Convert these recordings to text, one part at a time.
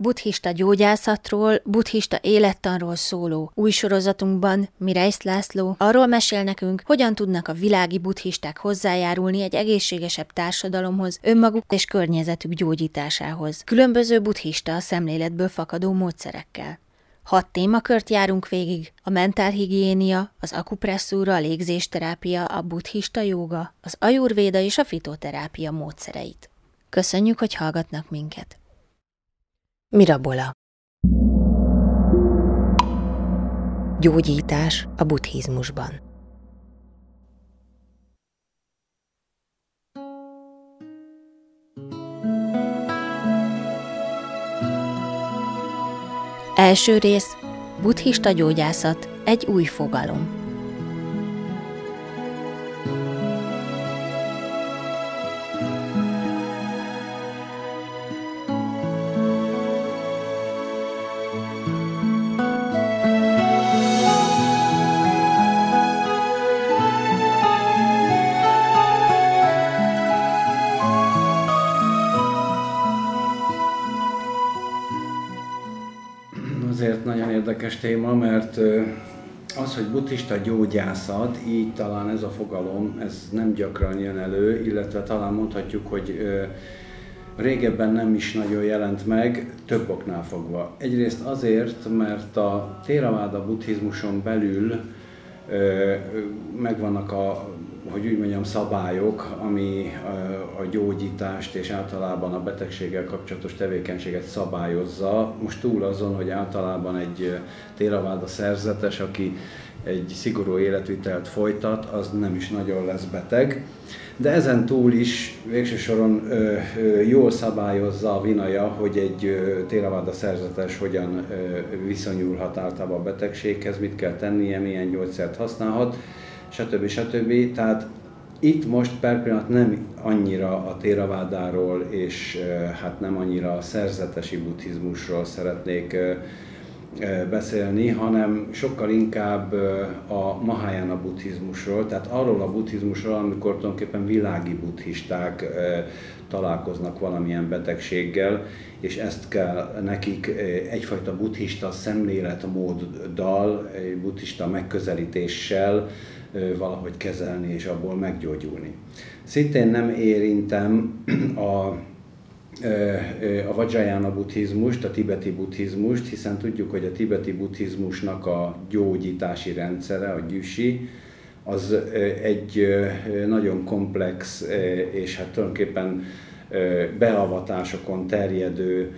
buddhista gyógyászatról, buddhista élettanról szóló új sorozatunkban Mireis László arról mesél nekünk, hogyan tudnak a világi buddhisták hozzájárulni egy egészségesebb társadalomhoz, önmaguk és környezetük gyógyításához, különböző buddhista szemléletből fakadó módszerekkel. Hat témakört járunk végig, a mentálhigiénia, az akupresszúra, a légzésterápia, a buddhista jóga, az ajurvéda és a fitoterápia módszereit. Köszönjük, hogy hallgatnak minket! Mirabola Gyógyítás a buddhizmusban Első rész Buddhista gyógyászat egy új fogalom. Hogy buddhista gyógyászat, így talán ez a fogalom, ez nem gyakran jön elő, illetve talán mondhatjuk, hogy régebben nem is nagyon jelent meg, több oknál fogva. Egyrészt azért, mert a Theravada buddhizmuson belül megvannak a hogy úgy mondjam, szabályok, ami a gyógyítást és általában a betegséggel kapcsolatos tevékenységet szabályozza. Most túl azon, hogy általában egy téraváda szerzetes, aki egy szigorú életvitelt folytat, az nem is nagyon lesz beteg. De ezen túl is végső soron ö, ö, jól szabályozza a vinaja, hogy egy téraváda szerzetes hogyan ö, viszonyulhat általában a betegséghez, mit kell tennie, milyen gyógyszert használhat stb. stb. Tehát itt most per pillanat nem annyira a téravádáról és hát nem annyira a szerzetesi buddhizmusról szeretnék beszélni, hanem sokkal inkább a Mahayana buddhizmusról, tehát arról a buddhizmusról, amikor tulajdonképpen világi buddhisták találkoznak valamilyen betegséggel, és ezt kell nekik egyfajta buddhista szemléletmóddal, buddhista megközelítéssel valahogy kezelni és abból meggyógyulni. Szintén nem érintem a a Vajrayana buddhizmust, a tibeti buddhizmust, hiszen tudjuk, hogy a tibeti buddhizmusnak a gyógyítási rendszere, a gyüsi, az egy nagyon komplex és hát tulajdonképpen beavatásokon terjedő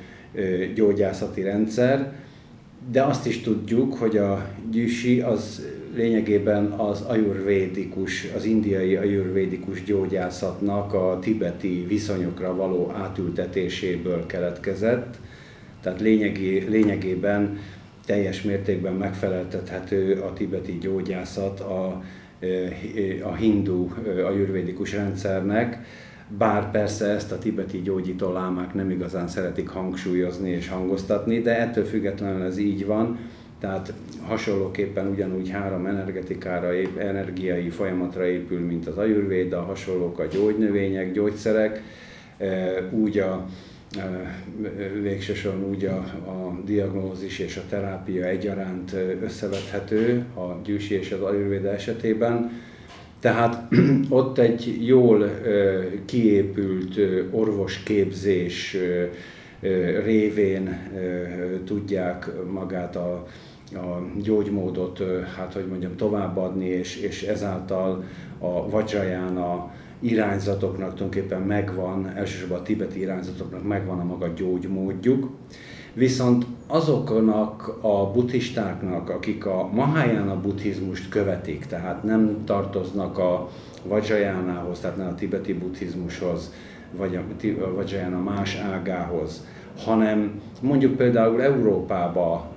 gyógyászati rendszer, de azt is tudjuk, hogy a gyüsi az lényegében az ajurvédikus, az indiai ajurvédikus gyógyászatnak a tibeti viszonyokra való átültetéséből keletkezett, tehát lényegi, lényegében teljes mértékben megfeleltethető a tibeti gyógyászat a, a hindu ajurvédikus rendszernek, bár persze ezt a tibeti gyógyító lámák nem igazán szeretik hangsúlyozni és hangoztatni, de ettől függetlenül ez így van tehát hasonlóképpen ugyanúgy három energetikára, energiai folyamatra épül, mint az ajurvéda, hasonlók a gyógynövények, gyógyszerek, e, úgy a e, végsősorban úgy a, a diagnózis és a terápia egyaránt összevethető a gyűsi és az ajurvéda esetében. Tehát ott egy jól e, kiépült orvosképzés révén tudják magát a a gyógymódot, hát hogy mondjam, továbbadni, és, és ezáltal a Vajrayana irányzatoknak tulajdonképpen megvan, elsősorban a tibeti irányzatoknak megvan a maga gyógymódjuk. Viszont azoknak a buddhistáknak, akik a Mahayana buddhizmust követik, tehát nem tartoznak a Vajrayanához, tehát nem a tibeti buddhizmushoz, vagy a Vajrayana más ágához, hanem mondjuk például Európába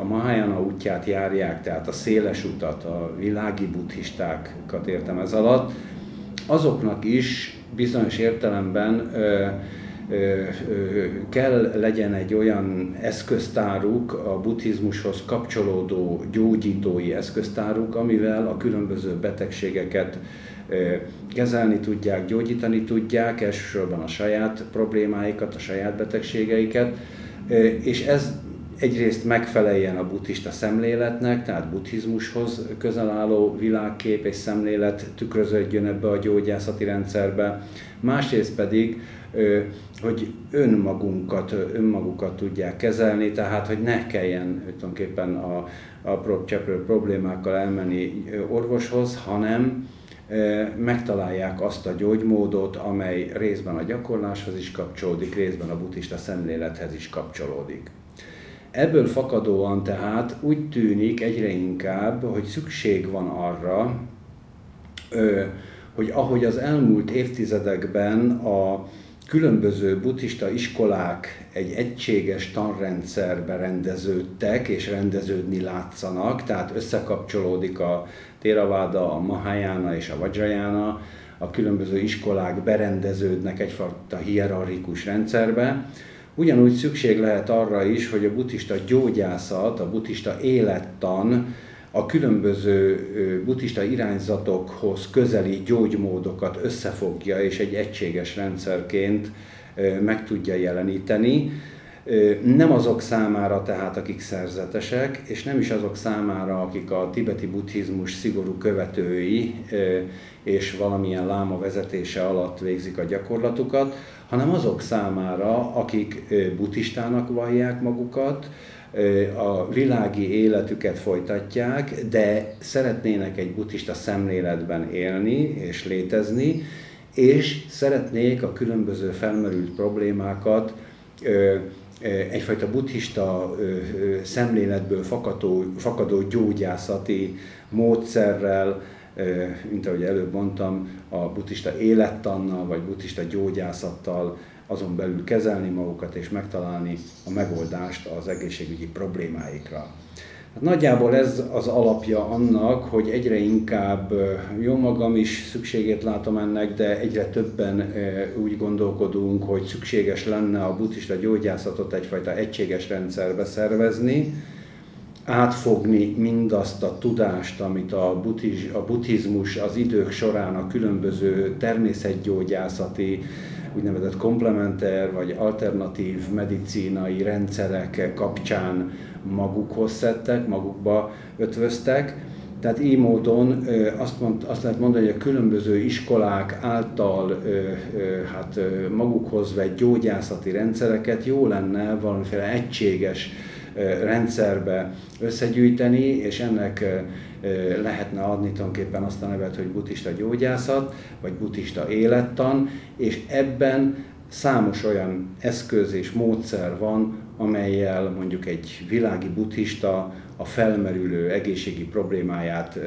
a Mahayana útját járják, tehát a széles utat, a világi buddhistákat értem ez alatt, azoknak is bizonyos értelemben kell legyen egy olyan eszköztáruk, a buddhizmushoz kapcsolódó gyógyítói eszköztáruk, amivel a különböző betegségeket kezelni tudják, gyógyítani tudják, elsősorban a saját problémáikat, a saját betegségeiket, és ez egyrészt megfeleljen a buddhista szemléletnek, tehát buddhizmushoz közel álló világkép és szemlélet tükröződjön ebbe a gyógyászati rendszerbe, másrészt pedig, hogy önmagunkat, önmagukat tudják kezelni, tehát hogy ne kelljen tulajdonképpen a, a problémákkal elmenni orvoshoz, hanem megtalálják azt a gyógymódot, amely részben a gyakorláshoz is kapcsolódik, részben a buddhista szemlélethez is kapcsolódik. Ebből fakadóan tehát úgy tűnik egyre inkább, hogy szükség van arra, hogy ahogy az elmúlt évtizedekben a különböző buddhista iskolák egy egységes tanrendszerbe rendeződtek és rendeződni látszanak, tehát összekapcsolódik a Theravada, a Mahayana és a Vajrayana, a különböző iskolák berendeződnek egyfajta hierarchikus rendszerbe, Ugyanúgy szükség lehet arra is, hogy a buddhista gyógyászat, a buddhista élettan a különböző buddhista irányzatokhoz közeli gyógymódokat összefogja és egy egységes rendszerként meg tudja jeleníteni. Nem azok számára tehát, akik szerzetesek, és nem is azok számára, akik a tibeti buddhizmus szigorú követői, és valamilyen láma vezetése alatt végzik a gyakorlatukat, hanem azok számára, akik buddhistának vallják magukat, a világi életüket folytatják, de szeretnének egy buddhista szemléletben élni és létezni, és szeretnék a különböző felmerült problémákat egyfajta buddhista szemléletből fakadó, fakadó gyógyászati módszerrel, mint ahogy előbb mondtam, a buddhista élettannal vagy buddhista gyógyászattal azon belül kezelni magukat és megtalálni a megoldást az egészségügyi problémáikra. Hát nagyjából ez az alapja annak, hogy egyre inkább, jó magam is szükségét látom ennek, de egyre többen úgy gondolkodunk, hogy szükséges lenne a buddhista gyógyászatot egyfajta egységes rendszerbe szervezni, átfogni mindazt a tudást, amit a, buddhiz, a buddhizmus az idők során a különböző természetgyógyászati, úgynevezett komplementer vagy alternatív medicínai rendszerek kapcsán magukhoz szedtek, magukba ötvöztek. Tehát így módon azt, mond, azt lehet mondani, hogy a különböző iskolák által hát, magukhoz vett gyógyászati rendszereket jó lenne valamiféle egységes rendszerbe összegyűjteni, és ennek lehetne adni tulajdonképpen azt a nevet, hogy buddhista gyógyászat, vagy buddhista élettan, és ebben számos olyan eszköz és módszer van, amelyel mondjuk egy világi buddhista a felmerülő egészségi problémáját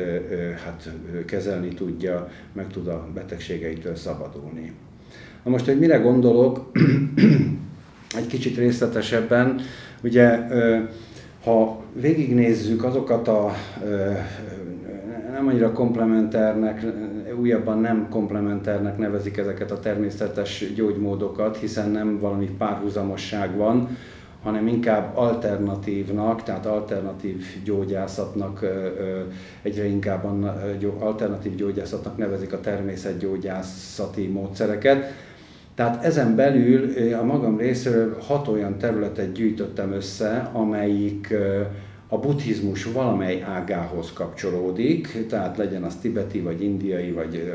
hát, kezelni tudja, meg tud a betegségeitől szabadulni. Na most, hogy mire gondolok, egy kicsit részletesebben, Ugye, ha végignézzük azokat a nem annyira komplementernek, újabban nem komplementernek nevezik ezeket a természetes gyógymódokat, hiszen nem valami párhuzamosság van, hanem inkább alternatívnak, tehát alternatív gyógyászatnak, egyre inkább alternatív gyógyászatnak nevezik a természetgyógyászati módszereket. Tehát ezen belül a magam részéről hat olyan területet gyűjtöttem össze, amelyik a buddhizmus valamely ágához kapcsolódik, tehát legyen az tibeti, vagy indiai, vagy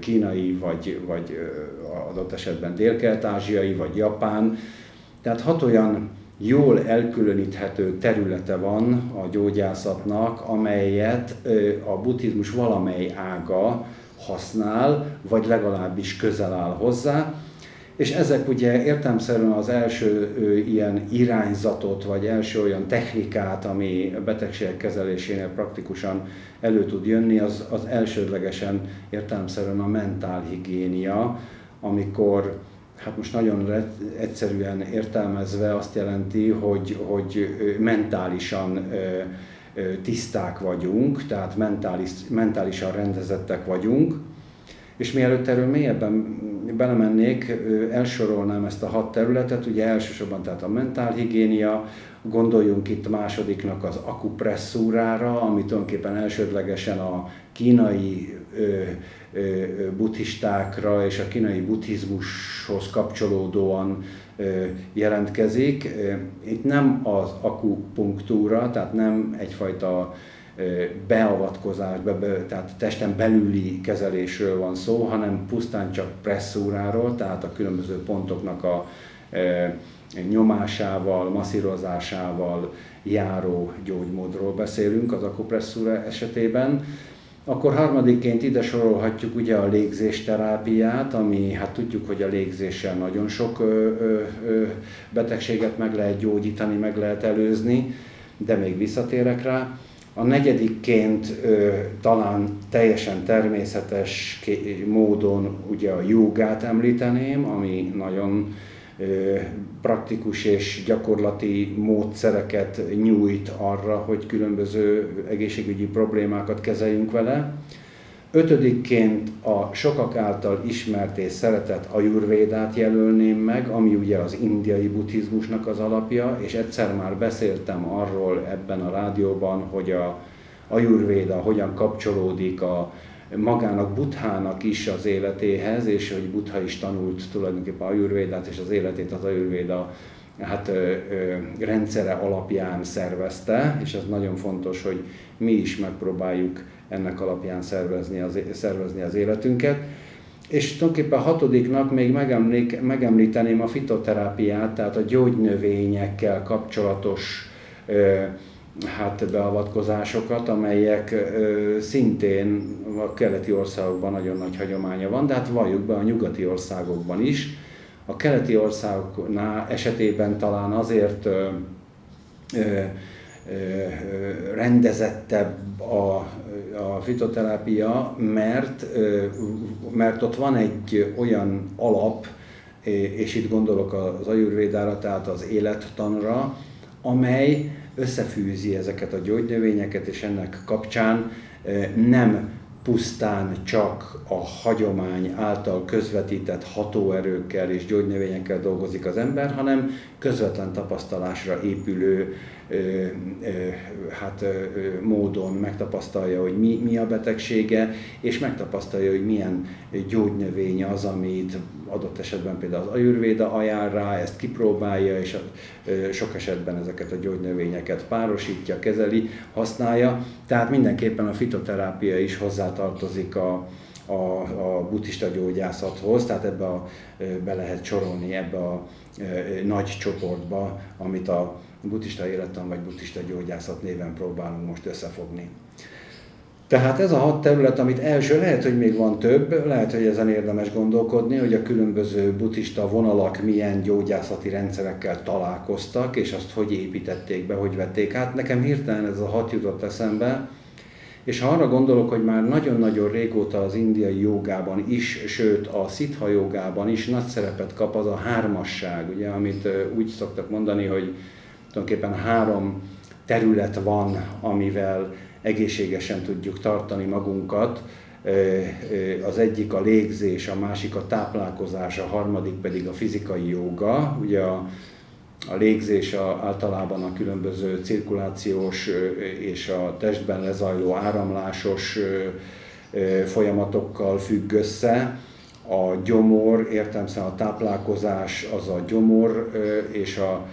kínai, vagy, vagy adott esetben dél-kelet-ázsiai, vagy japán. Tehát hat olyan jól elkülöníthető területe van a gyógyászatnak, amelyet a buddhizmus valamely ága használ, vagy legalábbis közel áll hozzá. És ezek ugye értelmszerűen az első ilyen irányzatot, vagy első olyan technikát, ami betegségek kezelésénél praktikusan elő tud jönni, az, az elsődlegesen értelmszerűen a mentálhigiénia, amikor hát most nagyon egyszerűen értelmezve azt jelenti, hogy, hogy mentálisan tiszták vagyunk, tehát mentális, mentálisan rendezettek vagyunk, és mielőtt erről mélyebben belemennék, elsorolnám ezt a hat területet, ugye elsősorban tehát a mentálhigiénia, gondoljunk itt másodiknak az akupresszúrára, ami tulajdonképpen elsődlegesen a kínai ö, buddhistákra és a kínai buddhizmushoz kapcsolódóan jelentkezik. Itt nem az akupunktúra, tehát nem egyfajta beavatkozás, be, be, tehát testen belüli kezelésről van szó, hanem pusztán csak presszúráról, tehát a különböző pontoknak a nyomásával, masszírozásával járó gyógymódról beszélünk az akupresszúra esetében. Akkor harmadikként ide sorolhatjuk ugye a légzésterápiát, ami hát tudjuk, hogy a légzéssel nagyon sok ö, ö, ö, betegséget meg lehet gyógyítani, meg lehet előzni, de még visszatérek rá. A negyedikként ö, talán teljesen természetes módon ugye a jogát említeném, ami nagyon ö, praktikus és gyakorlati módszereket nyújt arra, hogy különböző egészségügyi problémákat kezeljünk vele. Ötödikként a sokak által ismert és szeretett ajurvédát jelölném meg, ami ugye az indiai buddhizmusnak az alapja, és egyszer már beszéltem arról ebben a rádióban, hogy a ajurvéda hogyan kapcsolódik a magának Buthának is az életéhez, és hogy Butha is tanult tulajdonképpen ajurvédát, és az életét az ajurvéda hát, ö, ö, rendszere alapján szervezte, és ez nagyon fontos, hogy mi is megpróbáljuk ennek alapján szervezni az, szervezni az életünket. És tulajdonképpen a hatodiknak még megemlék, megemlíteném a fitoterápiát, tehát a gyógynövényekkel kapcsolatos ö, hát beavatkozásokat, amelyek ö, szintén a keleti országokban nagyon nagy hagyománya van, de hát valljuk be a nyugati országokban is. A keleti országoknál esetében talán azért ö, ö, rendezettebb a, a fitoterápia, mert, mert ott van egy olyan alap, és itt gondolok az ajurvédára, tehát az élettanra, amely összefűzi ezeket a gyógynövényeket, és ennek kapcsán nem pusztán csak a hagyomány által közvetített hatóerőkkel és gyógynövényekkel dolgozik az ember, hanem közvetlen tapasztalásra épülő hát, módon megtapasztalja, hogy mi, mi a betegsége, és megtapasztalja, hogy milyen gyógynövény az, amit adott esetben például az ajurvéda ajánl rá, ezt kipróbálja, és sok esetben ezeket a gyógynövényeket párosítja, kezeli, használja. Tehát mindenképpen a fitoterápia is hozzátartozik a, a, a buddhista gyógyászathoz, tehát ebbe a, be lehet sorolni ebbe a nagy csoportba, amit a buddhista élettan vagy buddhista gyógyászat néven próbálunk most összefogni. Tehát ez a hat terület, amit első, lehet, hogy még van több, lehet, hogy ezen érdemes gondolkodni, hogy a különböző buddhista vonalak milyen gyógyászati rendszerekkel találkoztak, és azt hogy építették be, hogy vették át. Nekem hirtelen ez a hat jutott eszembe, és ha arra gondolok, hogy már nagyon-nagyon régóta az indiai jogában is, sőt a szitha jogában is nagy szerepet kap az a hármasság, ugye, amit úgy szoktak mondani, hogy tulajdonképpen három terület van, amivel egészségesen tudjuk tartani magunkat. Az egyik a légzés, a másik a táplálkozás, a harmadik pedig a fizikai joga. Ugye a, a légzés a, általában a különböző cirkulációs és a testben lezajló áramlásos folyamatokkal függ össze. A gyomor, értelmszerűen a táplálkozás az a gyomor és a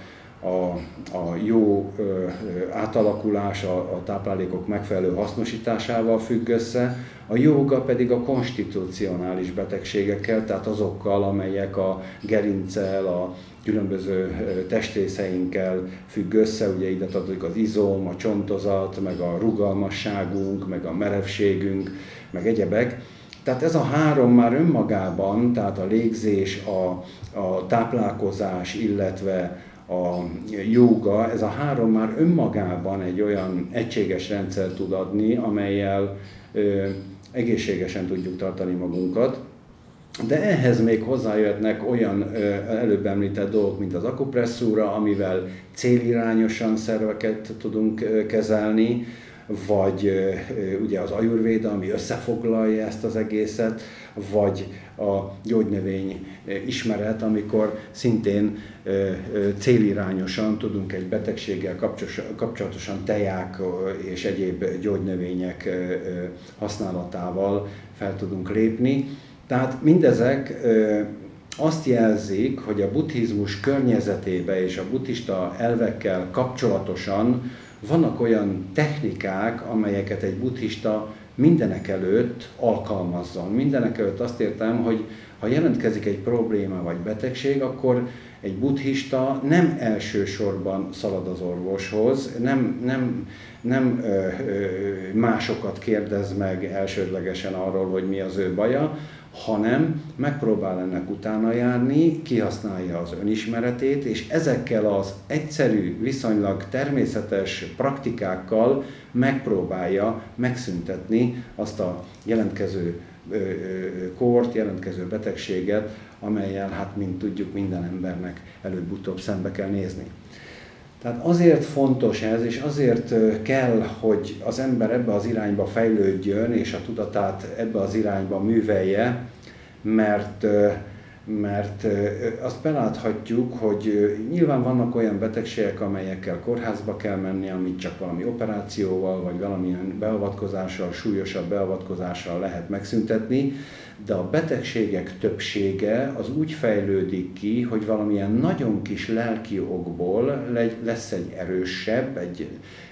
a, a jó ö, átalakulás, a, a táplálékok megfelelő hasznosításával függ össze, a jóga pedig a konstitucionális betegségekkel, tehát azokkal, amelyek a gerincel, a különböző testrészeinkkel függ össze, ugye ide tartozik az izom, a csontozat, meg a rugalmasságunk, meg a merevségünk, meg egyebek. Tehát ez a három már önmagában, tehát a légzés, a, a táplálkozás, illetve a jóga, ez a három már önmagában egy olyan egységes rendszer tud adni, amelyel ö, egészségesen tudjuk tartani magunkat. De ehhez még hozzájöhetnek olyan ö, előbb említett dolgok, mint az akupresszúra, amivel célirányosan szerveket tudunk ö, kezelni, vagy ugye az ajurvéda, ami összefoglalja ezt az egészet, vagy a gyógynövény ismeret, amikor szintén célirányosan tudunk egy betegséggel kapcsolatosan teják és egyéb gyógynövények használatával fel tudunk lépni. Tehát mindezek azt jelzik, hogy a buddhizmus környezetébe és a buddhista elvekkel kapcsolatosan vannak olyan technikák, amelyeket egy buddhista mindenek előtt alkalmazzon. Mindenek előtt azt értem, hogy ha jelentkezik egy probléma vagy betegség, akkor egy buddhista nem elsősorban szalad az orvoshoz, nem, nem, nem ö, ö, másokat kérdez meg elsődlegesen arról, hogy mi az ő baja, hanem megpróbál ennek utána járni, kihasználja az önismeretét, és ezekkel az egyszerű, viszonylag természetes praktikákkal megpróbálja megszüntetni azt a jelentkező kort, jelentkező betegséget, amelyel, hát mint tudjuk, minden embernek előbb-utóbb szembe kell nézni. Tehát azért fontos ez, és azért kell, hogy az ember ebbe az irányba fejlődjön, és a tudatát ebbe az irányba művelje, mert mert azt beláthatjuk, hogy nyilván vannak olyan betegségek, amelyekkel kórházba kell menni, amit csak valami operációval, vagy valamilyen beavatkozással, súlyosabb beavatkozással lehet megszüntetni, de a betegségek többsége az úgy fejlődik ki, hogy valamilyen nagyon kis lelki okból lesz egy erősebb, egy,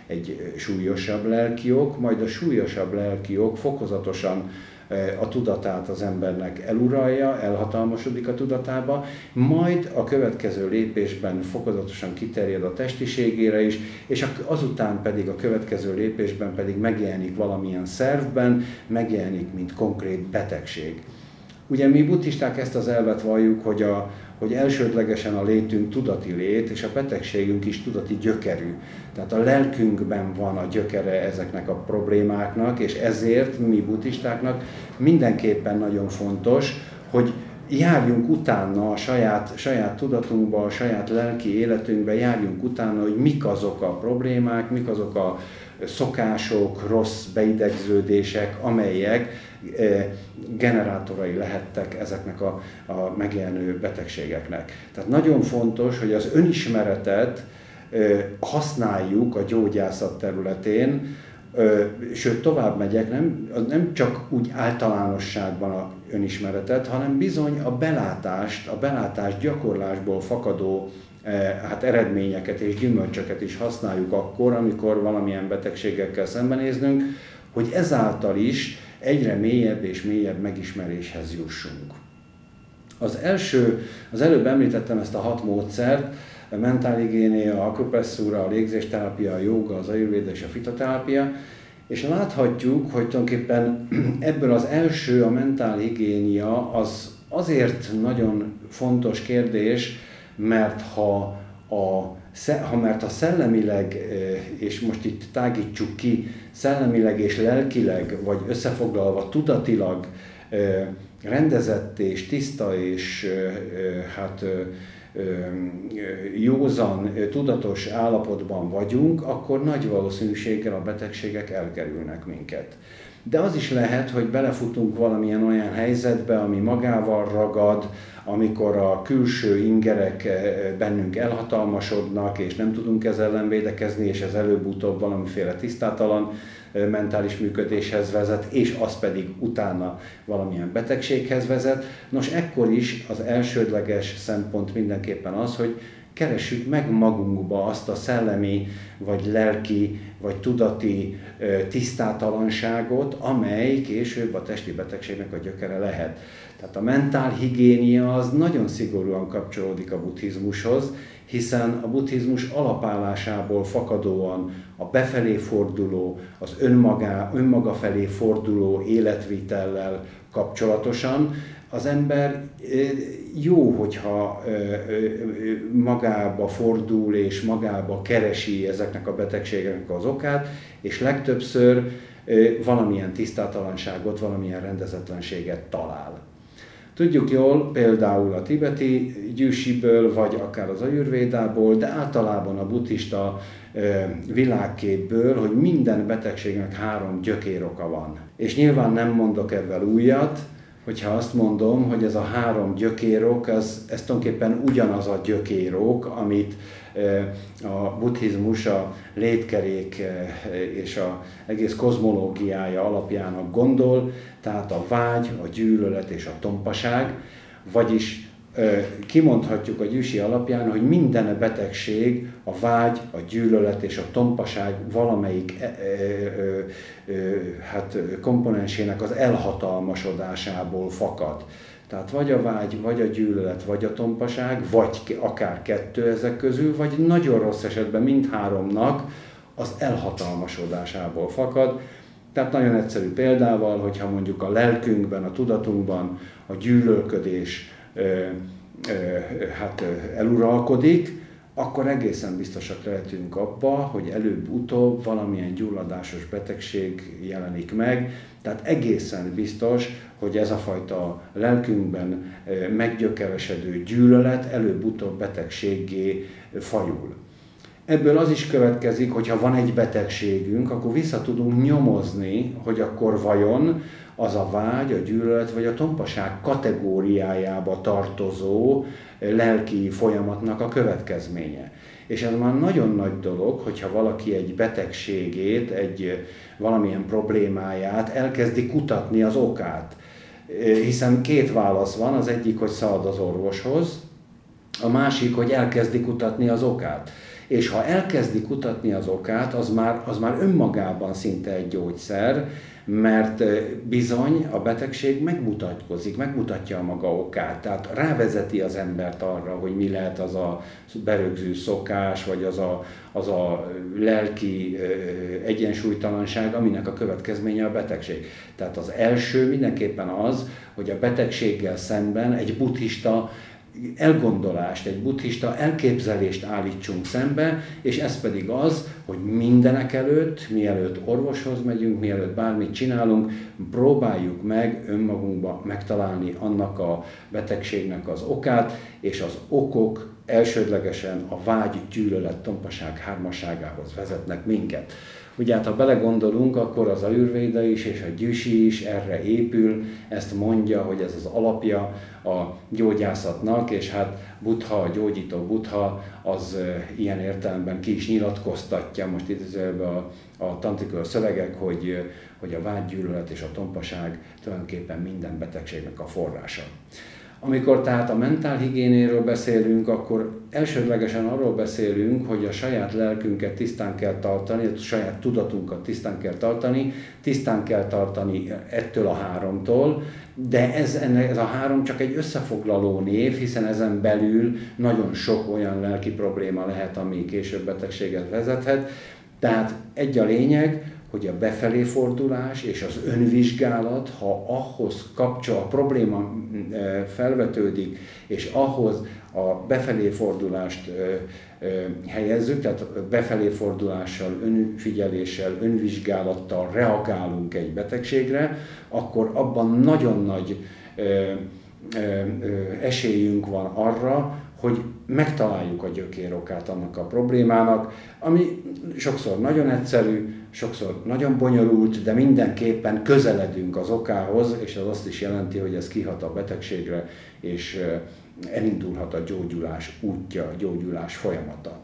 egy súlyosabb lelki ok, majd a súlyosabb lelki ok fokozatosan a tudatát az embernek eluralja, elhatalmasodik a tudatába, majd a következő lépésben fokozatosan kiterjed a testiségére is, és azután pedig a következő lépésben pedig megjelenik valamilyen szervben, megjelenik, mint konkrét betegség. Ugye mi buddhisták ezt az elvet valljuk, hogy, a, hogy elsődlegesen a létünk tudati lét, és a betegségünk is tudati gyökerű. Tehát a lelkünkben van a gyökere ezeknek a problémáknak, és ezért mi buddhistáknak mindenképpen nagyon fontos, hogy járjunk utána a saját, saját tudatunkba, a saját lelki életünkbe, járjunk utána, hogy mik azok a problémák, mik azok a szokások, rossz beidegződések, amelyek generátorai lehettek ezeknek a, a megjelenő betegségeknek. Tehát nagyon fontos, hogy az önismeretet használjuk a gyógyászat területén, sőt tovább megyek, nem, nem csak úgy általánosságban a önismeretet, hanem bizony a belátást, a belátás gyakorlásból fakadó hát eredményeket és gyümölcsöket is használjuk akkor, amikor valamilyen betegséggel kell szembenéznünk, hogy ezáltal is egyre mélyebb és mélyebb megismeréshez jussunk. Az első, az előbb említettem ezt a hat módszert, a mentálhigiénia, a akupresszúra, a légzésterápia, a joga, az ayurvéda és a fitoterápia, és láthatjuk, hogy tulajdonképpen ebből az első, a mentálhigiénia, az azért nagyon fontos kérdés, mert ha a ha mert a szellemileg, és most itt tágítsuk ki, szellemileg és lelkileg, vagy összefoglalva tudatilag rendezett és tiszta és hát józan, tudatos állapotban vagyunk, akkor nagy valószínűséggel a betegségek elkerülnek minket. De az is lehet, hogy belefutunk valamilyen olyan helyzetbe, ami magával ragad, amikor a külső ingerek bennünk elhatalmasodnak, és nem tudunk ezzel ellen védekezni, és ez előbb-utóbb valamiféle tisztátalan mentális működéshez vezet, és az pedig utána valamilyen betegséghez vezet. Nos, ekkor is az elsődleges szempont mindenképpen az, hogy keressük meg magunkba azt a szellemi, vagy lelki, vagy tudati tisztátalanságot, amely később a testi betegségnek a gyökere lehet. Tehát a mentál higiénia az nagyon szigorúan kapcsolódik a buddhizmushoz, hiszen a buddhizmus alapállásából fakadóan a befelé forduló, az önmaga, önmaga felé forduló életvitellel kapcsolatosan az ember jó, hogyha magába fordul és magába keresi ezeknek a betegségeknek az okát, és legtöbbször valamilyen tisztátalanságot, valamilyen rendezetlenséget talál. Tudjuk jól például a tibeti gyűsiből, vagy akár az ajurvédából, de általában a buddhista világképből, hogy minden betegségnek három gyökéroka van. És nyilván nem mondok ebben újat, hogyha azt mondom, hogy ez a három gyökérok, ez, ez tulajdonképpen ugyanaz a gyökérok, amit a buddhizmus a létkerék és a egész kozmológiája alapjának gondol, tehát a vágy, a gyűlölet és a tompaság, vagyis kimondhatjuk a gyűsi alapján, hogy minden betegség a vágy, a gyűlölet és a tompaság valamelyik e, e, hát, komponensének az elhatalmasodásából fakad. Tehát vagy a vágy, vagy a gyűlölet, vagy a tompaság, vagy akár kettő ezek közül, vagy nagyon rossz esetben mindháromnak az elhatalmasodásából fakad. Tehát nagyon egyszerű példával, hogyha mondjuk a lelkünkben, a tudatunkban a gyűlölködés hát eluralkodik, akkor egészen biztosak lehetünk abba, hogy előbb-utóbb valamilyen gyulladásos betegség jelenik meg, tehát egészen biztos, hogy ez a fajta lelkünkben meggyökeresedő gyűlölet előbb-utóbb betegséggé fajul. Ebből az is következik, hogy ha van egy betegségünk, akkor vissza tudunk nyomozni, hogy akkor vajon az a vágy, a gyűlölet vagy a tompaság kategóriájába tartozó lelki folyamatnak a következménye. És ez már nagyon nagy dolog, hogyha valaki egy betegségét, egy valamilyen problémáját elkezdi kutatni az okát. Hiszen két válasz van, az egyik, hogy szalad az orvoshoz, a másik, hogy elkezdi kutatni az okát. És ha elkezdi kutatni az okát, az már, az már önmagában szinte egy gyógyszer, mert bizony a betegség megmutatkozik, megmutatja a maga okát, tehát rávezeti az embert arra, hogy mi lehet az a berögző szokás, vagy az a, az a lelki egyensúlytalanság, aminek a következménye a betegség. Tehát az első mindenképpen az, hogy a betegséggel szemben egy buddhista elgondolást, egy buddhista elképzelést állítsunk szembe, és ez pedig az, hogy mindenek előtt, mielőtt orvoshoz megyünk, mielőtt bármit csinálunk, próbáljuk meg önmagunkba megtalálni annak a betegségnek az okát, és az okok elsődlegesen a vágy, gyűlölet, tompaság hármaságához vezetnek minket. Ugye hát ha belegondolunk, akkor az ajurvéda is és a gyűsi is erre épül, ezt mondja, hogy ez az alapja a gyógyászatnak, és hát Buddha, a gyógyító Buddha, az ilyen értelemben ki is nyilatkoztatja, most itt a, a tantrikus szövegek, hogy, hogy a vágygyűlölet és a tompaság tulajdonképpen minden betegségnek a forrása. Amikor tehát a mentálhigiénéről beszélünk, akkor elsődlegesen arról beszélünk, hogy a saját lelkünket tisztán kell tartani, a saját tudatunkat tisztán kell tartani, tisztán kell tartani ettől a háromtól, de ez, ez a három csak egy összefoglaló név, hiszen ezen belül nagyon sok olyan lelki probléma lehet, ami később betegséget vezethet. Tehát egy a lényeg, hogy a befelé fordulás és az önvizsgálat, ha ahhoz kapcsol, a probléma e, felvetődik, és ahhoz a befelé fordulást helyezzük, tehát befelé fordulással, önfigyeléssel, önvizsgálattal reagálunk egy betegségre, akkor abban nagyon nagy esélyünk van arra, hogy megtaláljuk a gyökérokát annak a problémának, ami sokszor nagyon egyszerű, sokszor nagyon bonyolult, de mindenképpen közeledünk az okához, és az azt is jelenti, hogy ez kihat a betegségre, és elindulhat a gyógyulás útja, a gyógyulás folyamata.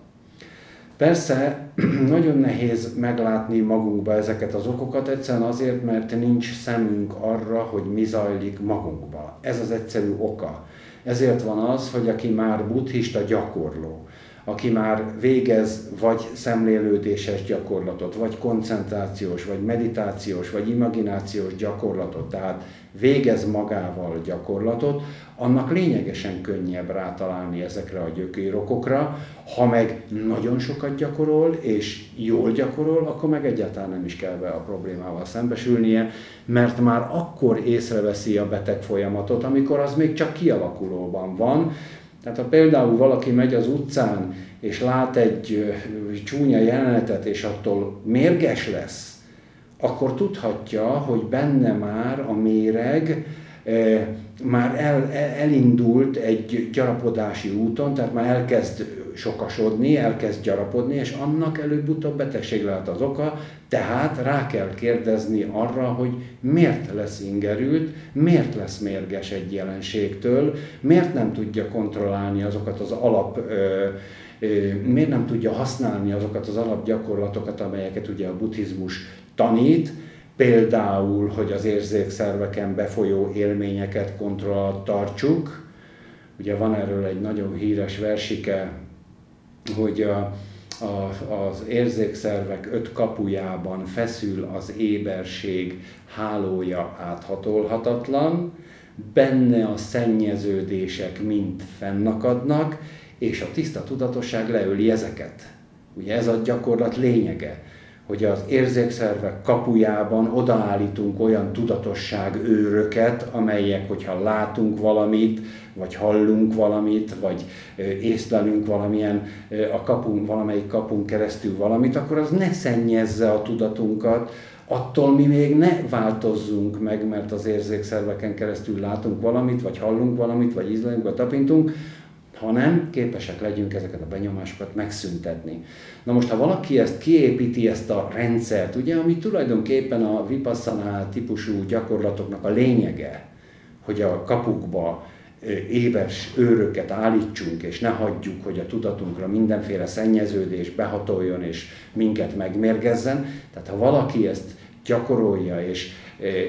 Persze nagyon nehéz meglátni magunkba ezeket az okokat, egyszerűen azért, mert nincs szemünk arra, hogy mi zajlik magunkba. Ez az egyszerű oka. Ezért van az, hogy aki már buddhista gyakorló, aki már végez vagy szemlélődéses gyakorlatot, vagy koncentrációs, vagy meditációs, vagy imaginációs gyakorlatot, tehát végez magával gyakorlatot, annak lényegesen könnyebb rátalálni ezekre a gyökérokokra, ha meg nagyon sokat gyakorol, és jól gyakorol, akkor meg egyáltalán nem is kell be a problémával szembesülnie, mert már akkor észreveszi a beteg folyamatot, amikor az még csak kialakulóban van, tehát ha például valaki megy az utcán, és lát egy csúnya jelenetet, és attól mérges lesz, akkor tudhatja, hogy benne már a méreg már el, elindult egy gyarapodási úton, tehát már elkezd sokasodni, elkezd gyarapodni, és annak előbb-utóbb betegség lehet az oka, tehát rá kell kérdezni arra, hogy miért lesz ingerült, miért lesz mérges egy jelenségtől, miért nem tudja kontrollálni azokat az alap ö, miért nem tudja használni azokat az alapgyakorlatokat, amelyeket ugye a buddhizmus tanít, például, hogy az érzékszerveken befolyó élményeket kontroll alatt tartsuk. Ugye van erről egy nagyon híres versike, hogy a, a, az érzékszervek öt kapujában feszül az éberség hálója áthatolhatatlan, benne a szennyeződések mind fennakadnak, és a tiszta tudatosság leöli ezeket. Ugye ez a gyakorlat lényege, hogy az érzékszervek kapujában odaállítunk olyan tudatosság őröket, amelyek, hogyha látunk valamit, vagy hallunk valamit, vagy észlelünk valamilyen a kapunk, valamelyik kapunk keresztül valamit, akkor az ne szennyezze a tudatunkat, attól mi még ne változzunk meg, mert az érzékszerveken keresztül látunk valamit, vagy hallunk valamit, vagy ízlelünk, vagy tapintunk, hanem képesek legyünk ezeket a benyomásokat megszüntetni. Na most, ha valaki ezt kiépíti, ezt a rendszert, ugye, ami tulajdonképpen a vipassana típusú gyakorlatoknak a lényege, hogy a kapukba éves őröket állítsunk, és ne hagyjuk, hogy a tudatunkra mindenféle szennyeződés behatoljon, és minket megmérgezzen. Tehát ha valaki ezt gyakorolja, és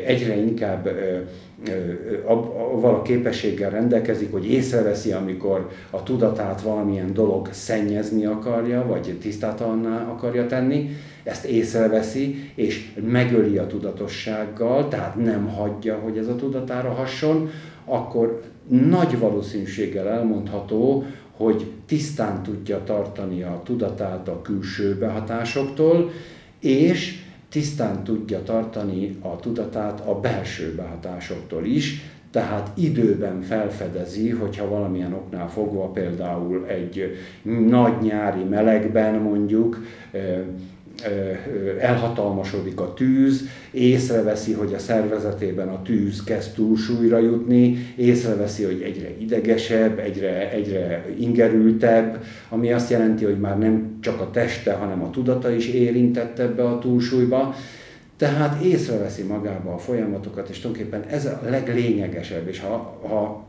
egyre inkább avval a képességgel rendelkezik, hogy észreveszi, amikor a tudatát valamilyen dolog szennyezni akarja, vagy tisztátalanná akarja tenni, ezt észreveszi, és megöli a tudatossággal, tehát nem hagyja, hogy ez a tudatára hasson, akkor nagy valószínűséggel elmondható, hogy tisztán tudja tartani a tudatát a külső behatásoktól, és tisztán tudja tartani a tudatát a belső behatásoktól is, tehát időben felfedezi, hogyha valamilyen oknál fogva például egy nagy nyári melegben mondjuk elhatalmasodik a tűz, észreveszi, hogy a szervezetében a tűz kezd túlsúlyra jutni, észreveszi, hogy egyre idegesebb, egyre, egyre ingerültebb, ami azt jelenti, hogy már nem csak a teste, hanem a tudata is érintett ebbe a túlsúlyba. Tehát észreveszi magába a folyamatokat, és tulajdonképpen ez a leglényegesebb. És ha, ha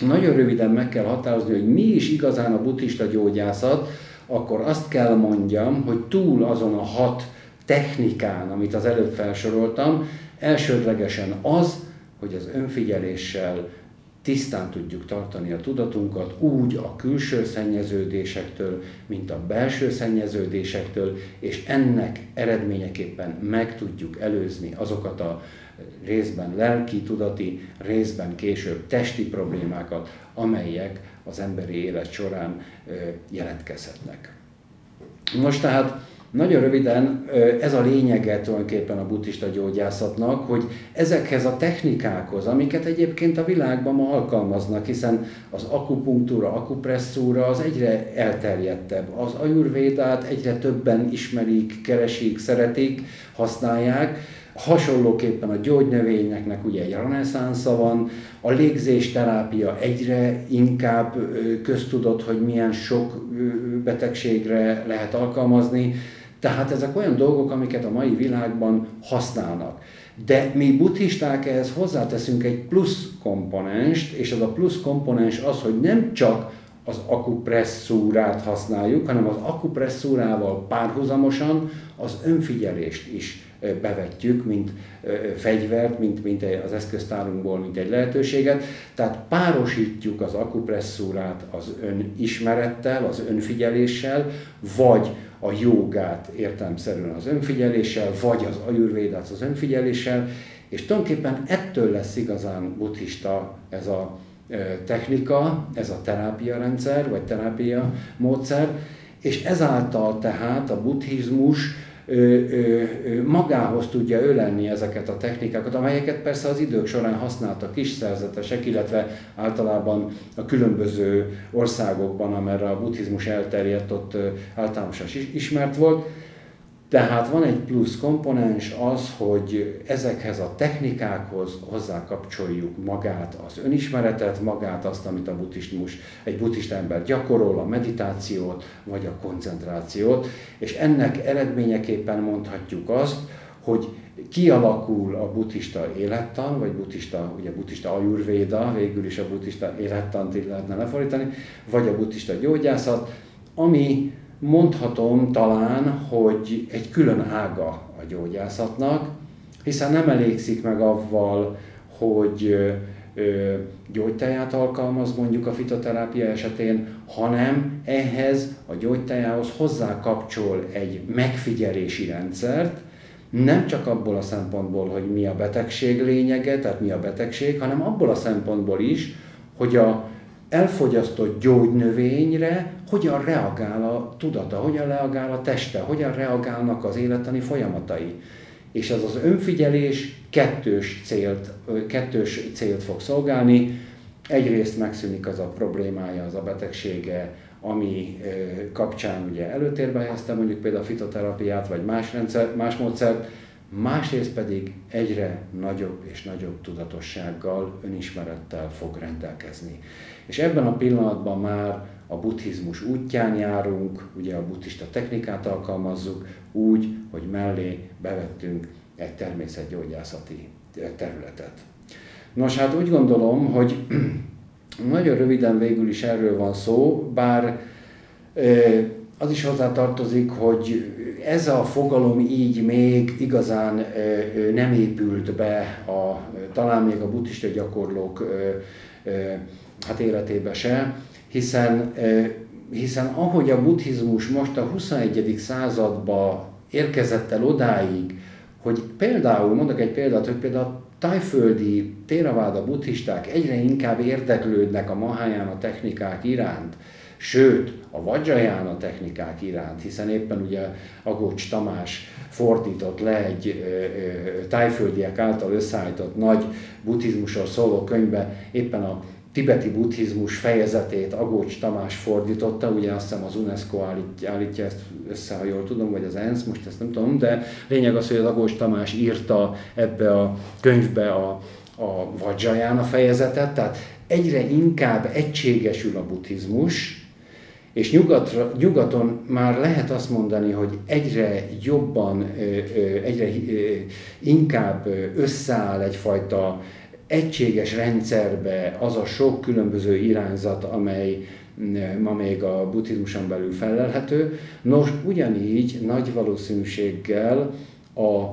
nagyon röviden meg kell határozni, hogy mi is igazán a buddhista gyógyászat, akkor azt kell mondjam, hogy túl azon a hat technikán, amit az előbb felsoroltam, elsődlegesen az, hogy az önfigyeléssel tisztán tudjuk tartani a tudatunkat úgy a külső szennyeződésektől, mint a belső szennyeződésektől, és ennek eredményeképpen meg tudjuk előzni azokat a részben lelki, tudati, részben később testi problémákat, amelyek az emberi élet során jelentkezhetnek. Most tehát nagyon röviden ez a lényege tulajdonképpen a buddhista gyógyászatnak, hogy ezekhez a technikákhoz, amiket egyébként a világban ma alkalmaznak, hiszen az akupunktúra, akupresszúra az egyre elterjedtebb. Az ajurvédát egyre többen ismerik, keresik, szeretik, használják, Hasonlóképpen a gyógynövényeknek ugye egy reneszánsza van, a légzésterápia egyre inkább köztudott, hogy milyen sok betegségre lehet alkalmazni, tehát ezek olyan dolgok, amiket a mai világban használnak. De mi buddhisták ehhez hozzáteszünk egy plusz komponenst, és az a plusz komponens az, hogy nem csak az akupresszúrát használjuk, hanem az akupresszúrával párhuzamosan az önfigyelést is bevetjük, mint fegyvert, mint, mint az eszköztárunkból, mint egy lehetőséget. Tehát párosítjuk az akupresszúrát az önismerettel, az önfigyeléssel, vagy a jogát értelmszerűen az önfigyeléssel, vagy az ajurvédát az önfigyeléssel, és tulajdonképpen ettől lesz igazán buddhista ez a technika, ez a terápia rendszer, vagy terápia módszer, és ezáltal tehát a buddhizmus magához tudja ölelni ezeket a technikákat, amelyeket persze az idők során használtak kis szerzetesek, illetve általában a különböző országokban, amerre a buddhizmus elterjedt, ott általánosan ismert volt. Tehát van egy plusz komponens az, hogy ezekhez a technikákhoz hozzákapcsoljuk magát az önismeretet, magát azt, amit a buddhizmus, egy buddhista ember gyakorol, a meditációt vagy a koncentrációt, és ennek eredményeképpen mondhatjuk azt, hogy kialakul a buddhista élettan, vagy buddhista, ugye buddhista ajurvéda, végül is a buddhista élettant így lehetne lefordítani, vagy a buddhista gyógyászat, ami mondhatom talán, hogy egy külön ága a gyógyászatnak, hiszen nem elégszik meg avval, hogy gyógytáját alkalmaz mondjuk a fitoterápia esetén, hanem ehhez a gyógytájához hozzá kapcsol egy megfigyelési rendszert, nem csak abból a szempontból, hogy mi a betegség lényege, tehát mi a betegség, hanem abból a szempontból is, hogy a elfogyasztott gyógynövényre hogyan reagál a tudata, hogyan reagál a teste, hogyan reagálnak az életani folyamatai. És ez az önfigyelés kettős célt, kettős célt fog szolgálni. Egyrészt megszűnik az a problémája, az a betegsége, ami kapcsán ugye előtérbe helyezte mondjuk például a fitoterapiát, vagy más, rendszer, más módszert, másrészt pedig egyre nagyobb és nagyobb tudatossággal, önismerettel fog rendelkezni. És ebben a pillanatban már a buddhizmus útján járunk, ugye a buddhista technikát alkalmazzuk úgy, hogy mellé bevettünk egy természetgyógyászati területet. Nos, hát úgy gondolom, hogy nagyon röviden végül is erről van szó, bár az is hozzá tartozik, hogy ez a fogalom így még igazán nem épült be, a, talán még a buddhista gyakorlók hát életébe se, hiszen, hiszen ahogy a buddhizmus most a 21. századba érkezett el odáig, hogy például, mondok egy példát, hogy például a tájföldi téraváda buddhisták egyre inkább érdeklődnek a Mahayana technikák iránt, sőt, a Vajrayana technikák iránt, hiszen éppen ugye Agócs Tamás fordított le egy tájföldiek által összeállított nagy buddhizmusról szóló könyvbe éppen a tibeti buddhizmus fejezetét Agócs Tamás fordította, ugye azt hiszem az UNESCO állítja, állítja ezt össze, ha jól tudom, vagy az ENSZ, most ezt nem tudom, de lényeg az, hogy az Agócs Tamás írta ebbe a könyvbe a, a Vajrayana fejezetet, tehát egyre inkább egységesül a buddhizmus, és nyugatra, nyugaton már lehet azt mondani, hogy egyre jobban, egyre inkább összeáll egyfajta egységes rendszerbe az a sok különböző irányzat, amely ma még a buddhizmuson belül felelhető. Nos, ugyanígy nagy valószínűséggel a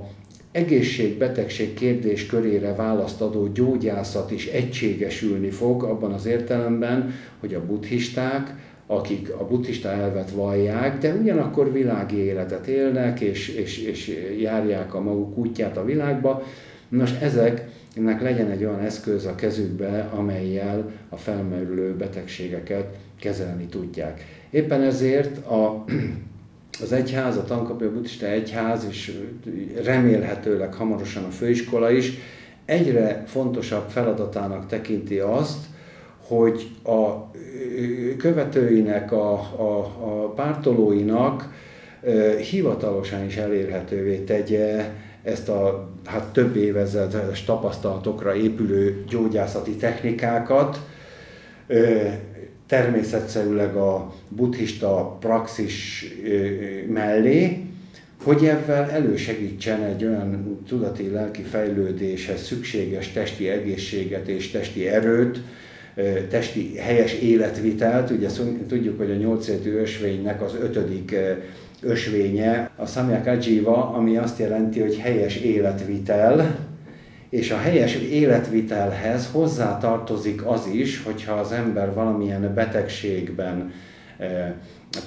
egészség-betegség kérdés körére választ adó gyógyászat is egységesülni fog abban az értelemben, hogy a buddhisták, akik a buddhista elvet vallják, de ugyanakkor világi életet élnek, és, és, és járják a maguk útját a világba. Nos, ezek ennek legyen egy olyan eszköz a kezükbe, amelyel a felmerülő betegségeket kezelni tudják. Éppen ezért a, az egyház, a Tankapja Buddhista Egyház, és remélhetőleg hamarosan a főiskola is egyre fontosabb feladatának tekinti azt, hogy a követőinek, a, a, a pártolóinak hivatalosan is elérhetővé tegye ezt a hát több évezredes tapasztalatokra épülő gyógyászati technikákat, természetszerűleg a buddhista praxis mellé, hogy ebben elősegítsen egy olyan tudati lelki fejlődéshez szükséges testi egészséget és testi erőt, testi helyes életvitelt. Ugye tudjuk, hogy a nyolcértű ösvénynek az ötödik ösvénye a Samyak Ajiva, ami azt jelenti, hogy helyes életvitel, és a helyes életvitelhez hozzá tartozik az is, hogyha az ember valamilyen betegségben e,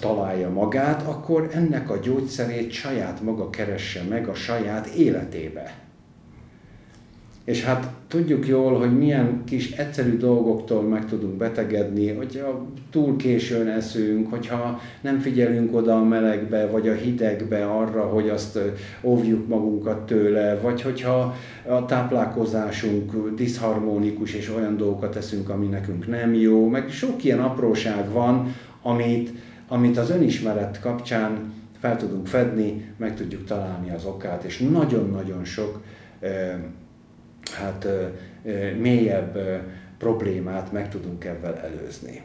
találja magát, akkor ennek a gyógyszerét saját maga keresse meg a saját életébe. És hát tudjuk jól, hogy milyen kis egyszerű dolgoktól meg tudunk betegedni, hogyha túl későn eszünk, hogyha nem figyelünk oda a melegbe, vagy a hidegbe arra, hogy azt óvjuk magunkat tőle, vagy hogyha a táplálkozásunk diszharmonikus, és olyan dolgokat teszünk, ami nekünk nem jó, meg sok ilyen apróság van, amit, amit az önismeret kapcsán fel tudunk fedni, meg tudjuk találni az okát, és nagyon-nagyon sok hát mélyebb problémát meg tudunk ebben előzni.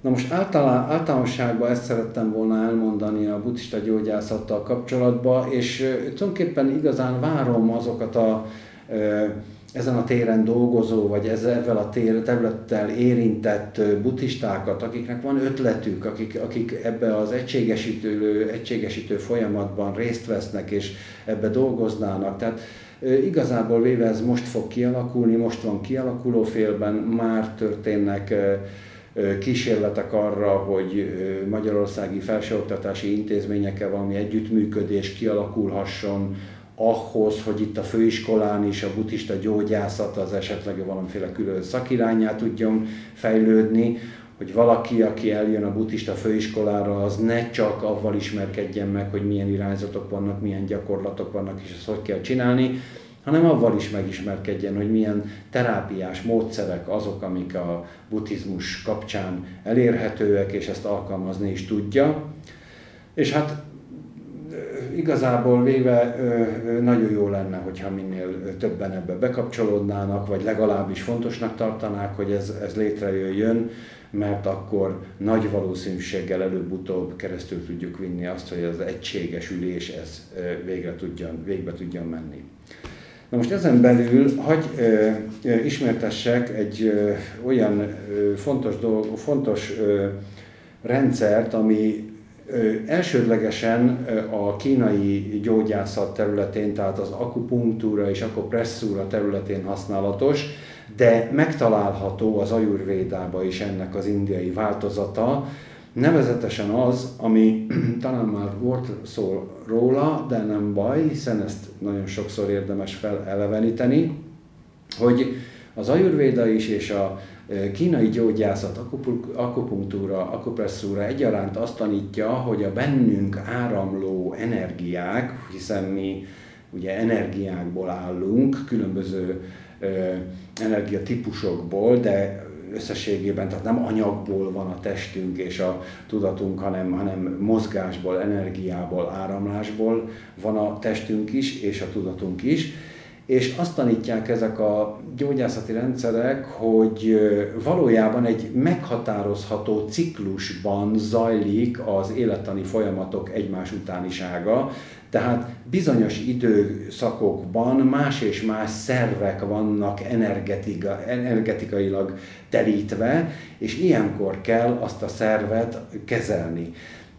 Na most általán, általánosságban ezt szerettem volna elmondani a buddhista gyógyászattal kapcsolatban, és tulajdonképpen igazán várom azokat a ezen a téren dolgozó, vagy ezzel a tér, területtel érintett buddhistákat, akiknek van ötletük, akik, akik ebbe az egységesítő, egységesítő folyamatban részt vesznek, és ebbe dolgoznának. Tehát igazából véve ez most fog kialakulni, most van kialakuló félben, már történnek kísérletek arra, hogy magyarországi felsőoktatási intézményekkel valami együttműködés kialakulhasson, ahhoz, hogy itt a főiskolán is a buddhista gyógyászat az esetleg valamiféle külön szakirányát tudjon fejlődni, hogy valaki, aki eljön a buddhista főiskolára, az ne csak avval ismerkedjen meg, hogy milyen irányzatok vannak, milyen gyakorlatok vannak, és ezt hogy kell csinálni, hanem avval is megismerkedjen, hogy milyen terápiás módszerek azok, amik a buddhizmus kapcsán elérhetőek, és ezt alkalmazni is tudja. És hát igazából véve nagyon jó lenne, hogyha minél többen ebbe bekapcsolódnának, vagy legalábbis fontosnak tartanák, hogy ez, ez létrejöjjön, mert akkor nagy valószínűséggel előbb-utóbb keresztül tudjuk vinni azt, hogy az egységes ülés ez végre tudjon, végbe tudjon menni. Na most ezen belül hagy ö, ismertessek egy olyan ö, fontos, dolog, fontos rendszert, ami ö, elsődlegesen a kínai gyógyászat területén, tehát az akupunktúra és akupresszúra területén használatos, de megtalálható az ajurvédába is ennek az indiai változata, Nevezetesen az, ami talán már volt szó róla, de nem baj, hiszen ezt nagyon sokszor érdemes feleleveníteni, hogy az ajurvéda is és a e, kínai gyógyászat, akupunktúra, akupresszúra egyaránt azt tanítja, hogy a bennünk áramló energiák, hiszen mi ugye energiákból állunk, különböző energiatípusokból, de összességében, tehát nem anyagból van a testünk és a tudatunk, hanem, hanem mozgásból, energiából, áramlásból van a testünk is és a tudatunk is. És azt tanítják ezek a gyógyászati rendszerek, hogy valójában egy meghatározható ciklusban zajlik az élettani folyamatok egymás utánisága, tehát bizonyos időszakokban más és más szervek vannak energetika, energetikailag telítve, és ilyenkor kell azt a szervet kezelni.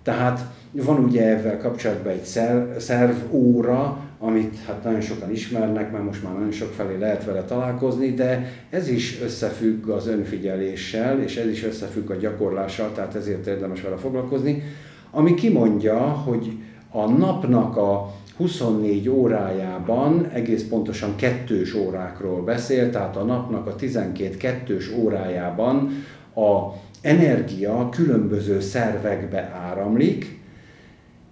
Tehát van ugye ezzel kapcsolatban egy szerv, szervóra, amit hát nagyon sokan ismernek, mert most már nagyon sok felé lehet vele találkozni, de ez is összefügg az önfigyeléssel, és ez is összefügg a gyakorlással, tehát ezért érdemes vele foglalkozni, ami kimondja, hogy a napnak a 24 órájában egész pontosan kettős órákról beszél, tehát a napnak a 12 kettős órájában a energia különböző szervekbe áramlik,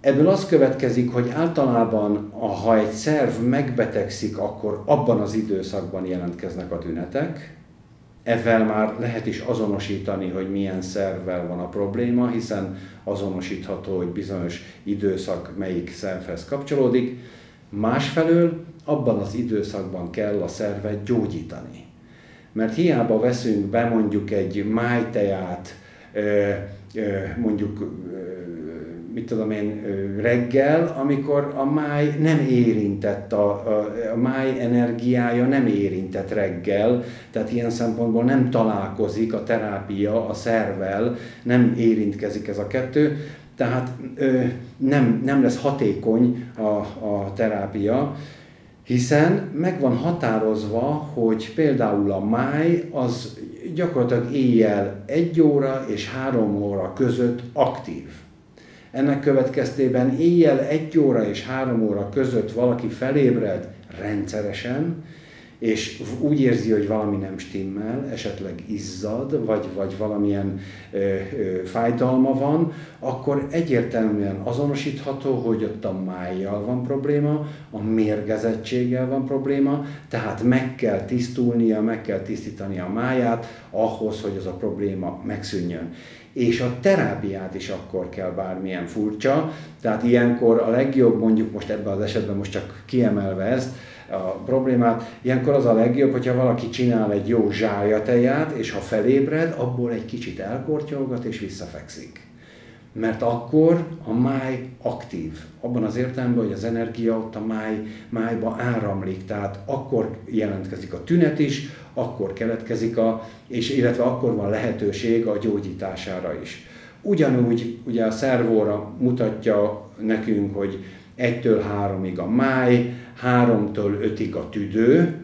Ebből az következik, hogy általában, ha egy szerv megbetegszik, akkor abban az időszakban jelentkeznek a tünetek, ezzel már lehet is azonosítani, hogy milyen szervvel van a probléma, hiszen azonosítható, hogy bizonyos időszak melyik szervhez kapcsolódik. Másfelől abban az időszakban kell a szervet gyógyítani. Mert hiába veszünk be mondjuk egy májteját, mondjuk mit tudom én, reggel, amikor a máj nem érintett, a, a, a máj energiája nem érintett reggel, tehát ilyen szempontból nem találkozik a terápia a szervel, nem érintkezik ez a kettő, tehát ö, nem, nem lesz hatékony a, a terápia, hiszen meg van határozva, hogy például a máj az gyakorlatilag éjjel egy óra és három óra között aktív. Ennek következtében éjjel egy óra és három óra között valaki felébred rendszeresen, és úgy érzi, hogy valami nem stimmel, esetleg izzad, vagy, vagy valamilyen ö, ö, fájdalma van, akkor egyértelműen azonosítható, hogy ott a májjal van probléma, a mérgezettséggel van probléma, tehát meg kell tisztulnia, meg kell tisztítani a máját ahhoz, hogy az a probléma megszűnjön és a terápiát is akkor kell bármilyen furcsa. Tehát ilyenkor a legjobb, mondjuk most ebben az esetben most csak kiemelve ezt, a problémát. Ilyenkor az a legjobb, hogyha valaki csinál egy jó teját, és ha felébred, abból egy kicsit elkortyolgat és visszafekszik. Mert akkor a máj aktív. Abban az értelemben, hogy az energia ott a máj, májba áramlik. Tehát akkor jelentkezik a tünet is, akkor keletkezik a, és illetve akkor van lehetőség a gyógyítására is. Ugyanúgy ugye a szervóra mutatja nekünk, hogy 1-től 3-ig a máj, 3-től 5-ig a tüdő,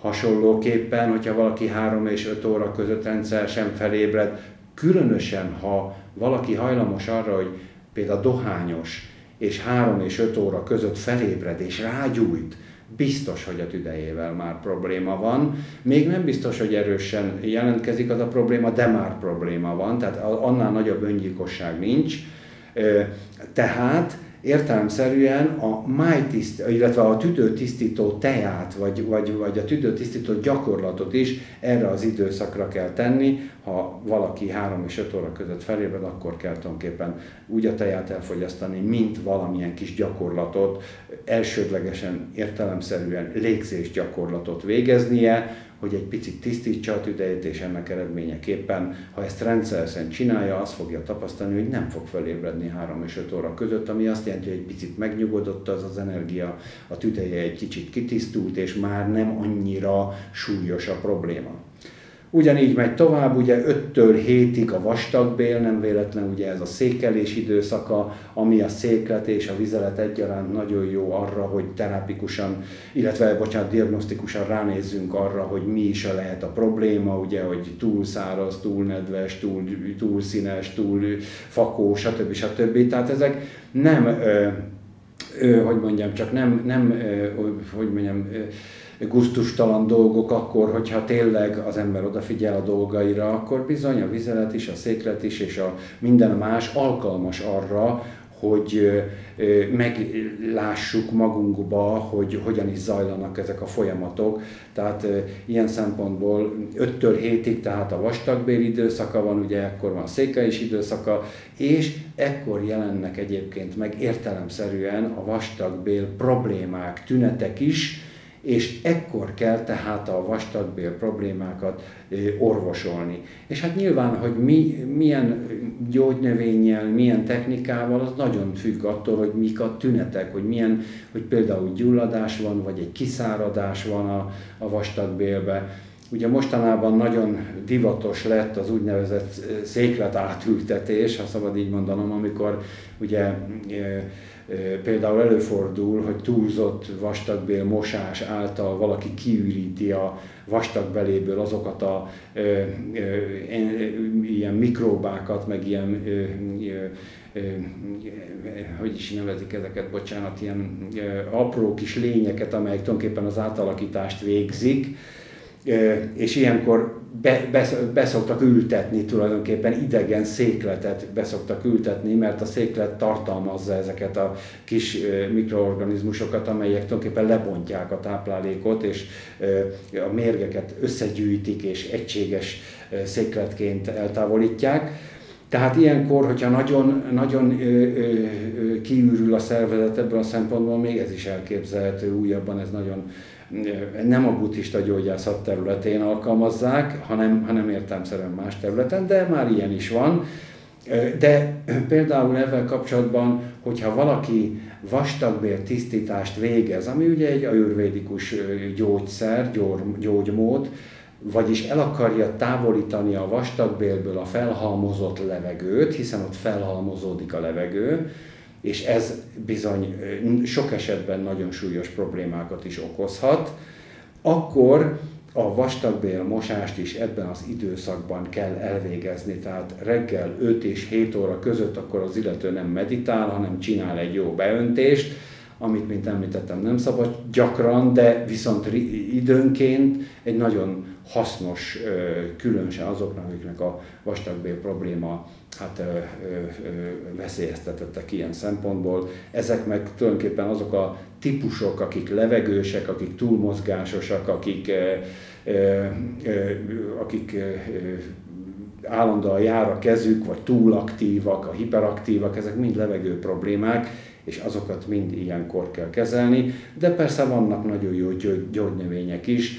hasonlóképpen, hogyha valaki 3 és 5 óra között rendszeresen felébred, különösen ha valaki hajlamos arra, hogy például dohányos, és 3 és 5 óra között felébred és rágyújt, biztos, hogy a tüdejével már probléma van. Még nem biztos, hogy erősen jelentkezik az a probléma, de már probléma van, tehát annál nagyobb öngyilkosság nincs. Tehát értelemszerűen a májtiszt, illetve a tüdőtisztító teát, vagy, vagy, vagy a tüdőtisztító gyakorlatot is erre az időszakra kell tenni. Ha valaki 3 és 5 óra között felébred, akkor kell tulajdonképpen úgy a teját elfogyasztani, mint valamilyen kis gyakorlatot, elsődlegesen értelemszerűen légzés gyakorlatot végeznie, hogy egy picit tisztítsa a tüdejét, és ennek eredményeképpen, ha ezt rendszeresen csinálja, azt fogja tapasztalni, hogy nem fog felébredni 3 és 5 óra között, ami azt jelenti, hogy egy picit megnyugodott az az energia, a tüdeje egy kicsit kitisztult, és már nem annyira súlyos a probléma. Ugyanígy megy tovább, ugye 5-től 7-ig a vastagbél, nem véletlen ugye ez a székelés időszaka, ami a széklet és a vizelet egyaránt nagyon jó arra, hogy terápikusan, illetve bocsánat, diagnosztikusan ránézzünk arra, hogy mi is a lehet a probléma, ugye, hogy túl száraz, túl nedves, túl, túl színes, túl fakó, stb. stb. Tehát ezek nem, ö, ö, hogy mondjam, csak nem, nem ö, hogy mondjam, ö, guztustalan dolgok akkor, hogyha tényleg az ember odafigyel a dolgaira, akkor bizony a vizelet is, a széklet is, és a minden más alkalmas arra, hogy meglássuk magunkba, hogy hogyan is zajlanak ezek a folyamatok. Tehát ilyen szempontból 5-től 7-ig, tehát a vastagbél időszaka van, ugye ekkor van a székelés időszaka, és ekkor jelennek egyébként meg értelemszerűen a vastagbél problémák, tünetek is, és ekkor kell tehát a vastagbél problémákat orvosolni. És hát nyilván, hogy mi, milyen gyógynövényel, milyen technikával, az nagyon függ attól, hogy mik a tünetek, hogy milyen, hogy például gyulladás van, vagy egy kiszáradás van a, a vastagbélbe. Ugye mostanában nagyon divatos lett az úgynevezett széklet átültetés, ha szabad így mondanom, amikor ugye Például előfordul, hogy túlzott vastagbél mosás által valaki kiüríti a vastagbeléből azokat a ö, ö, ilyen mikróbákat, meg ilyen ö, ö, hogy is nevezik ezeket, bocsánat, ilyen apró kis lényeket, amelyek tulajdonképpen az átalakítást végzik, és ilyenkor be, be, beszoktak ültetni tulajdonképpen idegen székletet beszoktak ültetni, mert a széklet tartalmazza ezeket a kis mikroorganizmusokat, amelyek tulajdonképpen lebontják a táplálékot, és a mérgeket összegyűjtik, és egységes székletként eltávolítják. Tehát ilyenkor, hogyha nagyon, nagyon kiürül a szervezet ebből a szempontból, még ez is elképzelhető, újabban ez nagyon nem a buddhista gyógyászat területén alkalmazzák, hanem, hanem értelmszerűen más területen, de már ilyen is van. De például ezzel kapcsolatban, hogyha valaki vastagbél tisztítást végez, ami ugye egy ajurvédikus gyógyszer, gyógymód, vagyis el akarja távolítani a vastagbélből a felhalmozott levegőt, hiszen ott felhalmozódik a levegő, és ez bizony sok esetben nagyon súlyos problémákat is okozhat, akkor a vastagbél mosást is ebben az időszakban kell elvégezni, tehát reggel 5 és 7 óra között akkor az illető nem meditál, hanem csinál egy jó beöntést, amit, mint említettem, nem szabad gyakran, de viszont időnként egy nagyon hasznos, különösen azoknak, akiknek a vastagbél probléma hát ö, ö, veszélyeztetettek ilyen szempontból. Ezek meg tulajdonképpen azok a típusok, akik levegősek, akik túlmozgásosak, akik, ö, akik állandóan jár a kezük, vagy túl aktívak, a hiperaktívak, ezek mind levegő problémák, és azokat mind ilyenkor kell kezelni, de persze vannak nagyon jó gyógynövények is,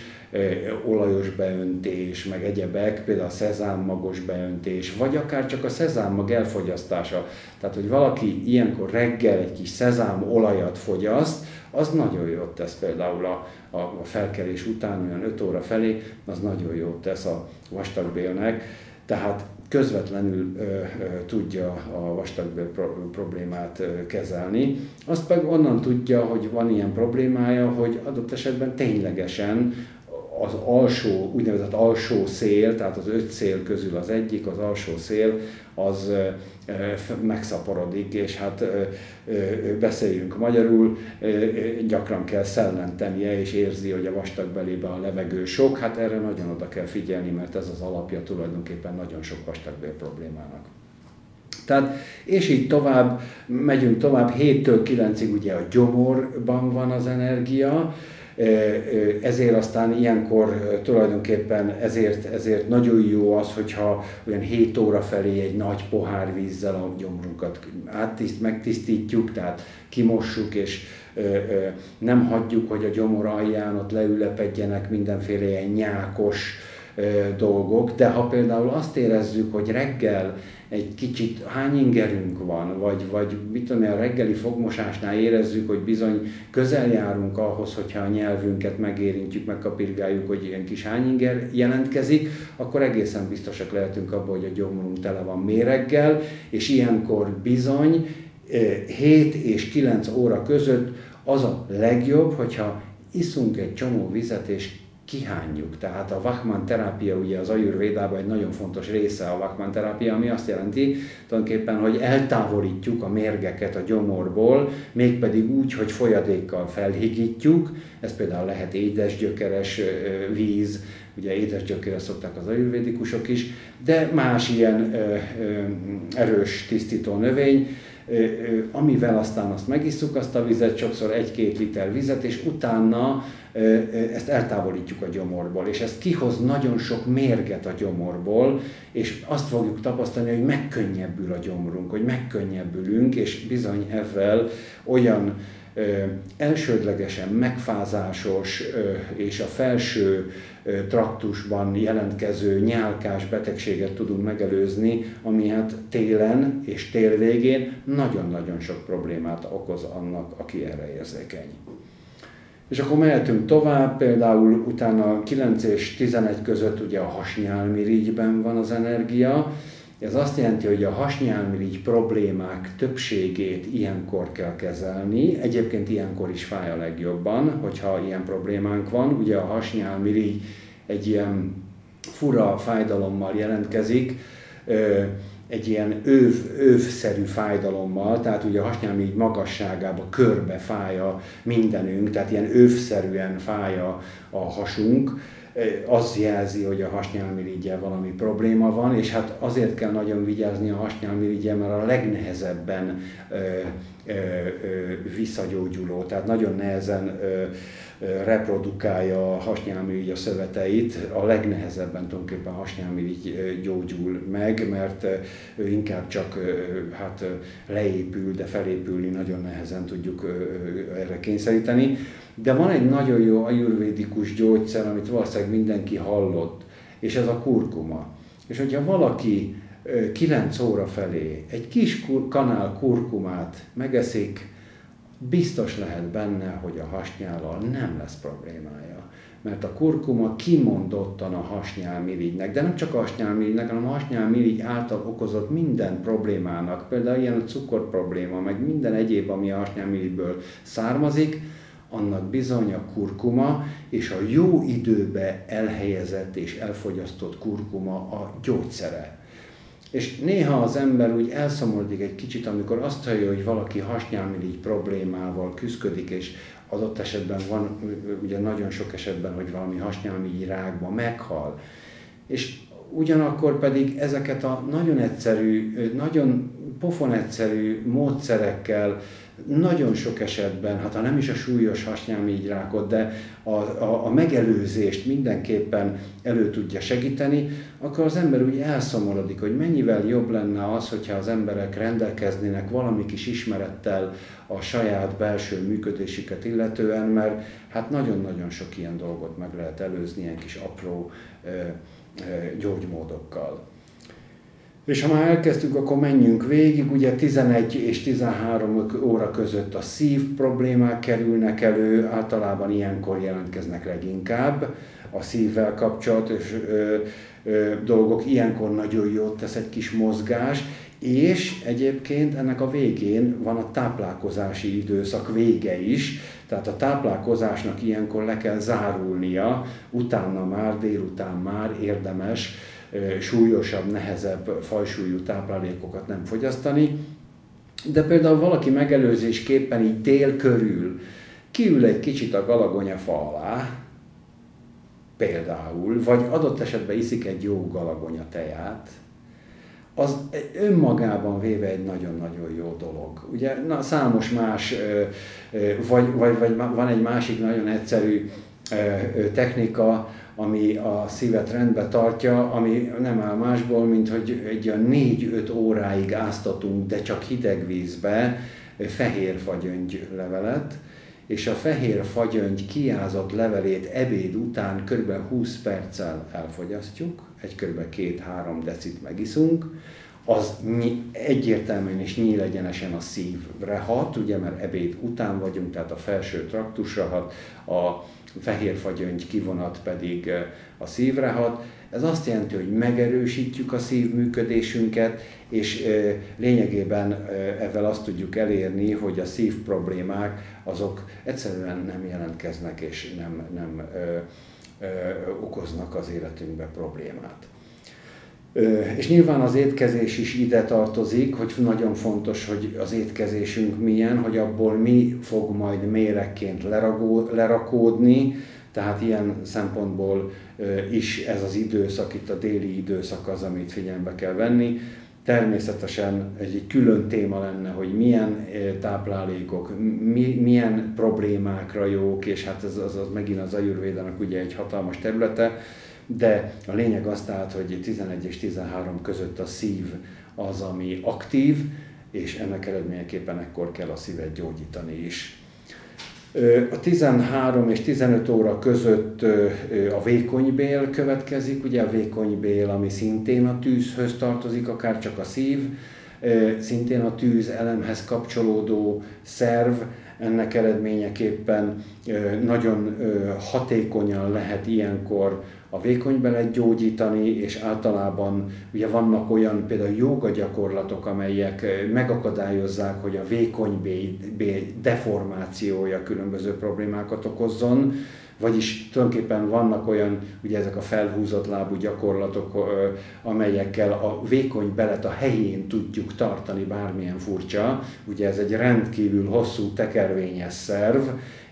olajos beöntés, meg egyebek, például a szezámmagos beöntés, vagy akár csak a szezámmag elfogyasztása. Tehát, hogy valaki ilyenkor reggel egy kis szezám olajat fogyaszt, az nagyon jót tesz például a, a felkelés után, olyan 5 óra felé, az nagyon jót tesz a vastagbélnek. Tehát közvetlenül ö, ö, tudja a vastagbél pro- problémát ö, kezelni. Azt meg onnan tudja, hogy van ilyen problémája, hogy adott esetben ténylegesen az alsó, úgynevezett alsó szél, tehát az öt szél közül az egyik, az alsó szél, az megszaporodik, és hát beszéljünk magyarul, gyakran kell szellentenie, és érzi, hogy a vastag belébe a levegő sok, hát erre nagyon oda kell figyelni, mert ez az alapja tulajdonképpen nagyon sok vastagbél problémának. Tehát, és így tovább, megyünk tovább, 7-től 9-ig ugye a gyomorban van az energia, ezért aztán ilyenkor tulajdonképpen ezért, ezért nagyon jó az, hogyha olyan 7 óra felé egy nagy pohár vízzel a gyomrunkat áttiszt, megtisztítjuk, tehát kimossuk, és nem hagyjuk, hogy a gyomor alján ott leülepedjenek mindenféle ilyen nyákos dolgok, de ha például azt érezzük, hogy reggel egy kicsit hány ingerünk van, vagy, vagy mit tudom, a reggeli fogmosásnál érezzük, hogy bizony közel járunk ahhoz, hogyha a nyelvünket megérintjük, megkapirgáljuk, hogy ilyen kis hányinger jelentkezik, akkor egészen biztosak lehetünk abban, hogy a gyomrunk tele van méreggel, és ilyenkor bizony 7 eh, és 9 óra között az a legjobb, hogyha iszunk egy csomó vizet, és kihányjuk. Tehát a Wachmann terápia ugye az ajurvédában egy nagyon fontos része a Wachmann terápia, ami azt jelenti tulajdonképpen, hogy eltávolítjuk a mérgeket a gyomorból, mégpedig úgy, hogy folyadékkal felhigítjuk, ez például lehet édesgyökeres víz, ugye édesgyökeres szokták az ajurvédikusok is, de más ilyen erős tisztító növény, amivel aztán azt megisszuk azt a vizet, sokszor egy-két liter vizet, és utána ezt eltávolítjuk a gyomorból, és ez kihoz nagyon sok mérget a gyomorból, és azt fogjuk tapasztalni, hogy megkönnyebbül a gyomrunk, hogy megkönnyebbülünk, és bizony ezzel olyan elsődlegesen megfázásos és a felső traktusban jelentkező nyálkás betegséget tudunk megelőzni, ami hát télen és tél végén nagyon-nagyon sok problémát okoz annak, aki erre érzékeny. És akkor mehetünk tovább, például utána 9 és 11 között ugye a hasnyálmirigyben van az energia, ez azt jelenti, hogy a hasnyálmirigy problémák többségét ilyenkor kell kezelni. Egyébként ilyenkor is fáj a legjobban, hogyha ilyen problémánk van. Ugye a hasnyálmirigy egy ilyen fura fájdalommal jelentkezik, egy ilyen öv, övszerű fájdalommal, tehát ugye a hasnyálmirigy magasságába körbe fáj a mindenünk, tehát ilyen övszerűen fáj a hasunk az jelzi, hogy a hasnyálmirigyel valami probléma van, és hát azért kell nagyon vigyázni a hasnyálmirigyel, mert a legnehezebben ö, ö, ö, visszagyógyuló, tehát nagyon nehezen ö, reprodukálja a hasnyálmirigy a szöveteit, a legnehezebben tulajdonképpen hasnyálmirigy gyógyul meg, mert ő inkább csak hát leépül, de felépülni nagyon nehezen tudjuk erre kényszeríteni. De van egy nagyon jó ajurvédikus gyógyszer, amit valószínűleg mindenki hallott, és ez a kurkuma. És hogyha valaki 9 óra felé egy kis kanál kurkumát megeszik, biztos lehet benne, hogy a hasnyállal nem lesz problémája. Mert a kurkuma kimondottan a hasnyálmirigynek, de nem csak a hasnyálmirigynek, hanem a hasnyálmirigy által okozott minden problémának, például ilyen a cukor probléma, meg minden egyéb, ami a hasnyálmirigyből származik, annak bizony a kurkuma, és a jó időbe elhelyezett és elfogyasztott kurkuma a gyógyszere. És néha az ember úgy elszomorodik egy kicsit, amikor azt hallja, hogy valaki hasnyálmirigy problémával küzdik, és adott esetben van, ugye nagyon sok esetben, hogy valami hasnyálmirigy rákba meghal. És ugyanakkor pedig ezeket a nagyon egyszerű, nagyon pofon egyszerű módszerekkel, nagyon sok esetben, hát ha nem is a súlyos hasnyálmígyrákot, de a, a, a megelőzést mindenképpen elő tudja segíteni, akkor az ember úgy elszomorodik, hogy mennyivel jobb lenne az, hogyha az emberek rendelkeznének valami kis ismerettel a saját belső működésüket illetően, mert hát nagyon-nagyon sok ilyen dolgot meg lehet előzni ilyen kis apró ö, ö, gyógymódokkal. És ha már elkezdtük, akkor menjünk végig. Ugye 11 és 13 óra között a szív problémák kerülnek elő, általában ilyenkor jelentkeznek leginkább a szívvel kapcsolatos ö, ö, dolgok. Ilyenkor nagyon jót tesz egy kis mozgás, és egyébként ennek a végén van a táplálkozási időszak vége is, tehát a táplálkozásnak ilyenkor le kell zárulnia, utána már, délután már érdemes súlyosabb, nehezebb fajsúlyú táplálékokat nem fogyasztani. De például valaki megelőzésképpen így dél körül kiül egy kicsit a galagonya fa alá, például, vagy adott esetben iszik egy jó galagonya teját, az önmagában véve egy nagyon-nagyon jó dolog. Ugye na, számos más, vagy, vagy, vagy van egy másik nagyon egyszerű technika, ami a szívet rendbe tartja, ami nem áll másból, mint hogy egy olyan 4-5 óráig áztatunk, de csak hideg vízbe fehér fagyöngy levelet, és a fehér fagyöngy kiázott levelét ebéd után kb. 20 perccel elfogyasztjuk, egy kb. 2-3 decit megiszunk, az egyértelműen és nyílegyenesen a szívre hat, ugye mert ebéd után vagyunk, tehát a felső traktusra hat, a fehérfagyöngy kivonat pedig a szívre hat. Ez azt jelenti, hogy megerősítjük a szívműködésünket, és lényegében ezzel azt tudjuk elérni, hogy a szív problémák azok egyszerűen nem jelentkeznek és nem, nem ö, ö, okoznak az életünkbe problémát. És nyilván az étkezés is ide tartozik, hogy nagyon fontos, hogy az étkezésünk milyen, hogy abból mi fog majd mérekként lerakódni, tehát ilyen szempontból is ez az időszak, itt a déli időszak az, amit figyelembe kell venni. Természetesen egy külön téma lenne, hogy milyen táplálékok, mi, milyen problémákra jók, és hát ez az, az megint az ajurvédának ugye egy hatalmas területe, de a lényeg az tehát, hogy 11 és 13 között a szív az, ami aktív, és ennek eredményeképpen ekkor kell a szívet gyógyítani is. A 13 és 15 óra között a vékonybél következik, ugye a vékonybél, ami szintén a tűzhöz tartozik, akár csak a szív, szintén a tűz elemhez kapcsolódó szerv, ennek eredményeképpen nagyon hatékonyan lehet ilyenkor a vékonybelet gyógyítani, és általában ugye vannak olyan például joga gyakorlatok, amelyek megakadályozzák, hogy a vékonybél deformációja különböző problémákat okozzon, vagyis tulajdonképpen vannak olyan, ugye ezek a felhúzott lábú gyakorlatok, amelyekkel a vékony belet a helyén tudjuk tartani, bármilyen furcsa. Ugye ez egy rendkívül hosszú tekervényes szerv,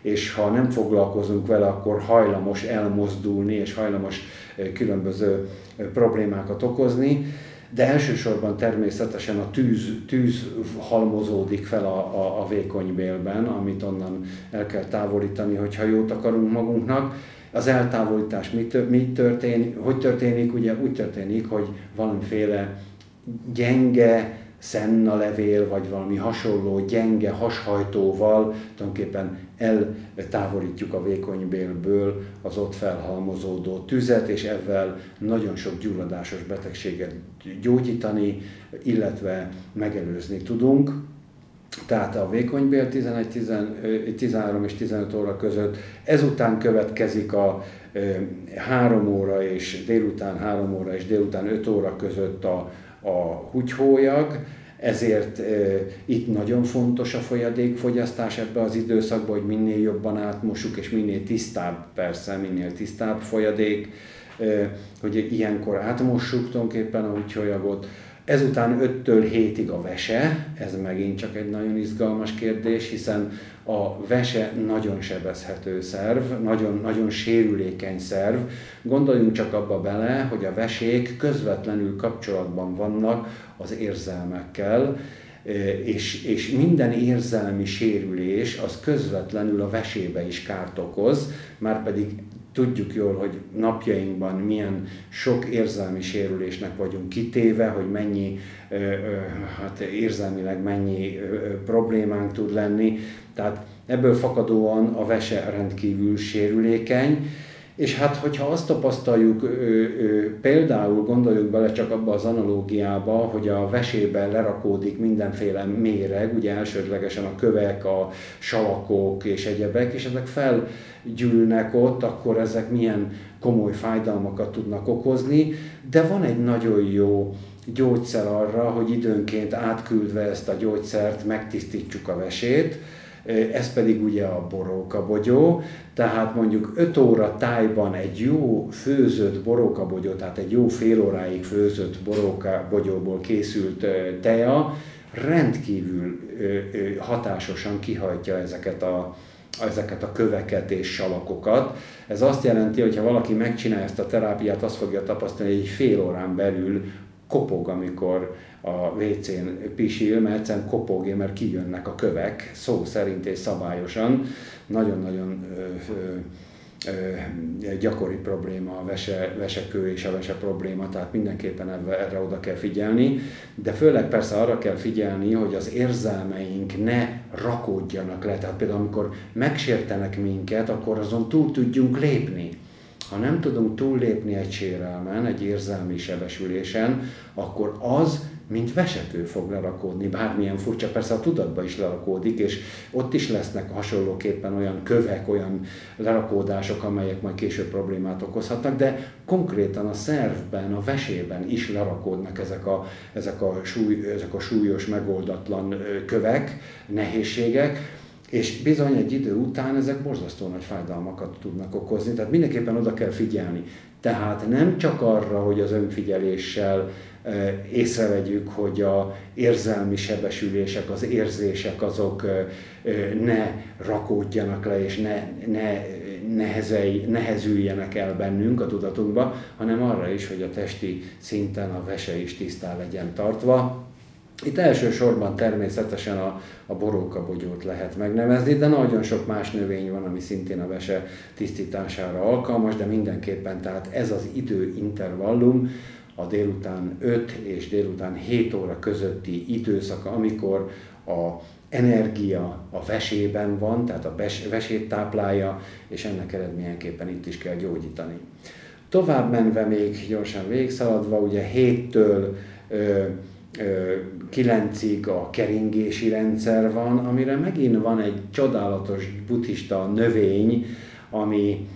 és ha nem foglalkozunk vele, akkor hajlamos elmozdulni, és hajlamos különböző problémákat okozni. De elsősorban természetesen a tűz, tűz halmozódik fel a, a, a vékonybélben, amit onnan el kell távolítani, hogyha jót akarunk magunknak. Az eltávolítás mi, mi történik, hogy történik? Ugye úgy történik, hogy valamiféle gyenge, szenna levél, vagy valami hasonló gyenge hashajtóval tulajdonképpen eltávolítjuk a vékonybélből az ott felhalmozódó tüzet, és ezzel nagyon sok gyulladásos betegséget gyógyítani, illetve megelőzni tudunk. Tehát a vékonybél 11, 13 és 15 óra között, ezután következik a 3 óra és délután 3 óra és délután 5 óra között a, a húgyhólyag, ezért e, itt nagyon fontos a folyadékfogyasztás ebbe az időszakban, hogy minél jobban átmosuk, és minél tisztább, persze, minél tisztább folyadék, e, hogy ilyenkor átmossuk tulajdonképpen a húgyhólyagot, Ezután 5-től 7-ig a vese, ez megint csak egy nagyon izgalmas kérdés, hiszen a vese nagyon sebezhető szerv, nagyon, nagyon sérülékeny szerv. Gondoljunk csak abba bele, hogy a vesék közvetlenül kapcsolatban vannak az érzelmekkel, és, és minden érzelmi sérülés az közvetlenül a vesébe is kárt okoz, már pedig tudjuk jól, hogy napjainkban milyen sok érzelmi sérülésnek vagyunk kitéve, hogy mennyi hát érzelmileg mennyi problémánk tud lenni. Tehát ebből fakadóan a vese rendkívül sérülékeny, és hát, hogyha azt tapasztaljuk, ö, ö, például gondoljuk bele csak abba az analógiába, hogy a vesében lerakódik mindenféle méreg, ugye elsődlegesen a kövek, a salakok és egyebek, és ezek felgyűlnek ott, akkor ezek milyen komoly fájdalmakat tudnak okozni, de van egy nagyon jó gyógyszer arra, hogy időnként átküldve ezt a gyógyszert megtisztítsuk a vesét, ez pedig ugye a bogyó, tehát mondjuk 5 óra tájban egy jó főzött bogyó, tehát egy jó fél óráig főzött bogyóból készült teja rendkívül hatásosan kihajtja ezeket a, ezeket a köveket és salakokat. Ez azt jelenti, hogy ha valaki megcsinálja ezt a terápiát, azt fogja tapasztalni, hogy egy fél órán belül kopog, amikor a WC-n pisil, mert egyszerűen kopogja, mert kijönnek a kövek, szó szerint és szabályosan. Nagyon-nagyon gyakori probléma a vese, vesekő és a vese probléma, tehát mindenképpen erre, erre oda kell figyelni, de főleg persze arra kell figyelni, hogy az érzelmeink ne rakódjanak le, tehát például amikor megsértenek minket, akkor azon túl tudjunk lépni. Ha nem tudunk túllépni egy sérelmen, egy érzelmi sebesülésen, akkor az, mint vesető fog lerakódni, bármilyen furcsa, persze a tudatba is lerakódik, és ott is lesznek hasonlóképpen olyan kövek, olyan lerakódások, amelyek majd később problémát okozhatnak, de konkrétan a szervben, a vesében is lerakódnak ezek a, ezek a, súly, ezek a súlyos, megoldatlan kövek, nehézségek, és bizony egy idő után ezek borzasztó nagy fájdalmakat tudnak okozni, tehát mindenképpen oda kell figyelni. Tehát nem csak arra, hogy az önfigyeléssel észrevegyük, hogy a érzelmi sebesülések, az érzések azok ne rakódjanak le, és ne, ne nehezei, nehezüljenek el bennünk a tudatunkba, hanem arra is, hogy a testi szinten a vese is tisztán legyen tartva, itt elsősorban természetesen a, a bogyót lehet megnevezni, de nagyon sok más növény van, ami szintén a vese tisztítására alkalmas, de mindenképpen tehát ez az időintervallum, a délután 5 és délután 7 óra közötti időszaka, amikor a energia a vesében van, tehát a vesét táplálja, és ennek eredményeképpen itt is kell gyógyítani. Tovább menve még gyorsan végszaladva, ugye 7-től 9-ig a keringési rendszer van, amire megint van egy csodálatos buddhista növény, ami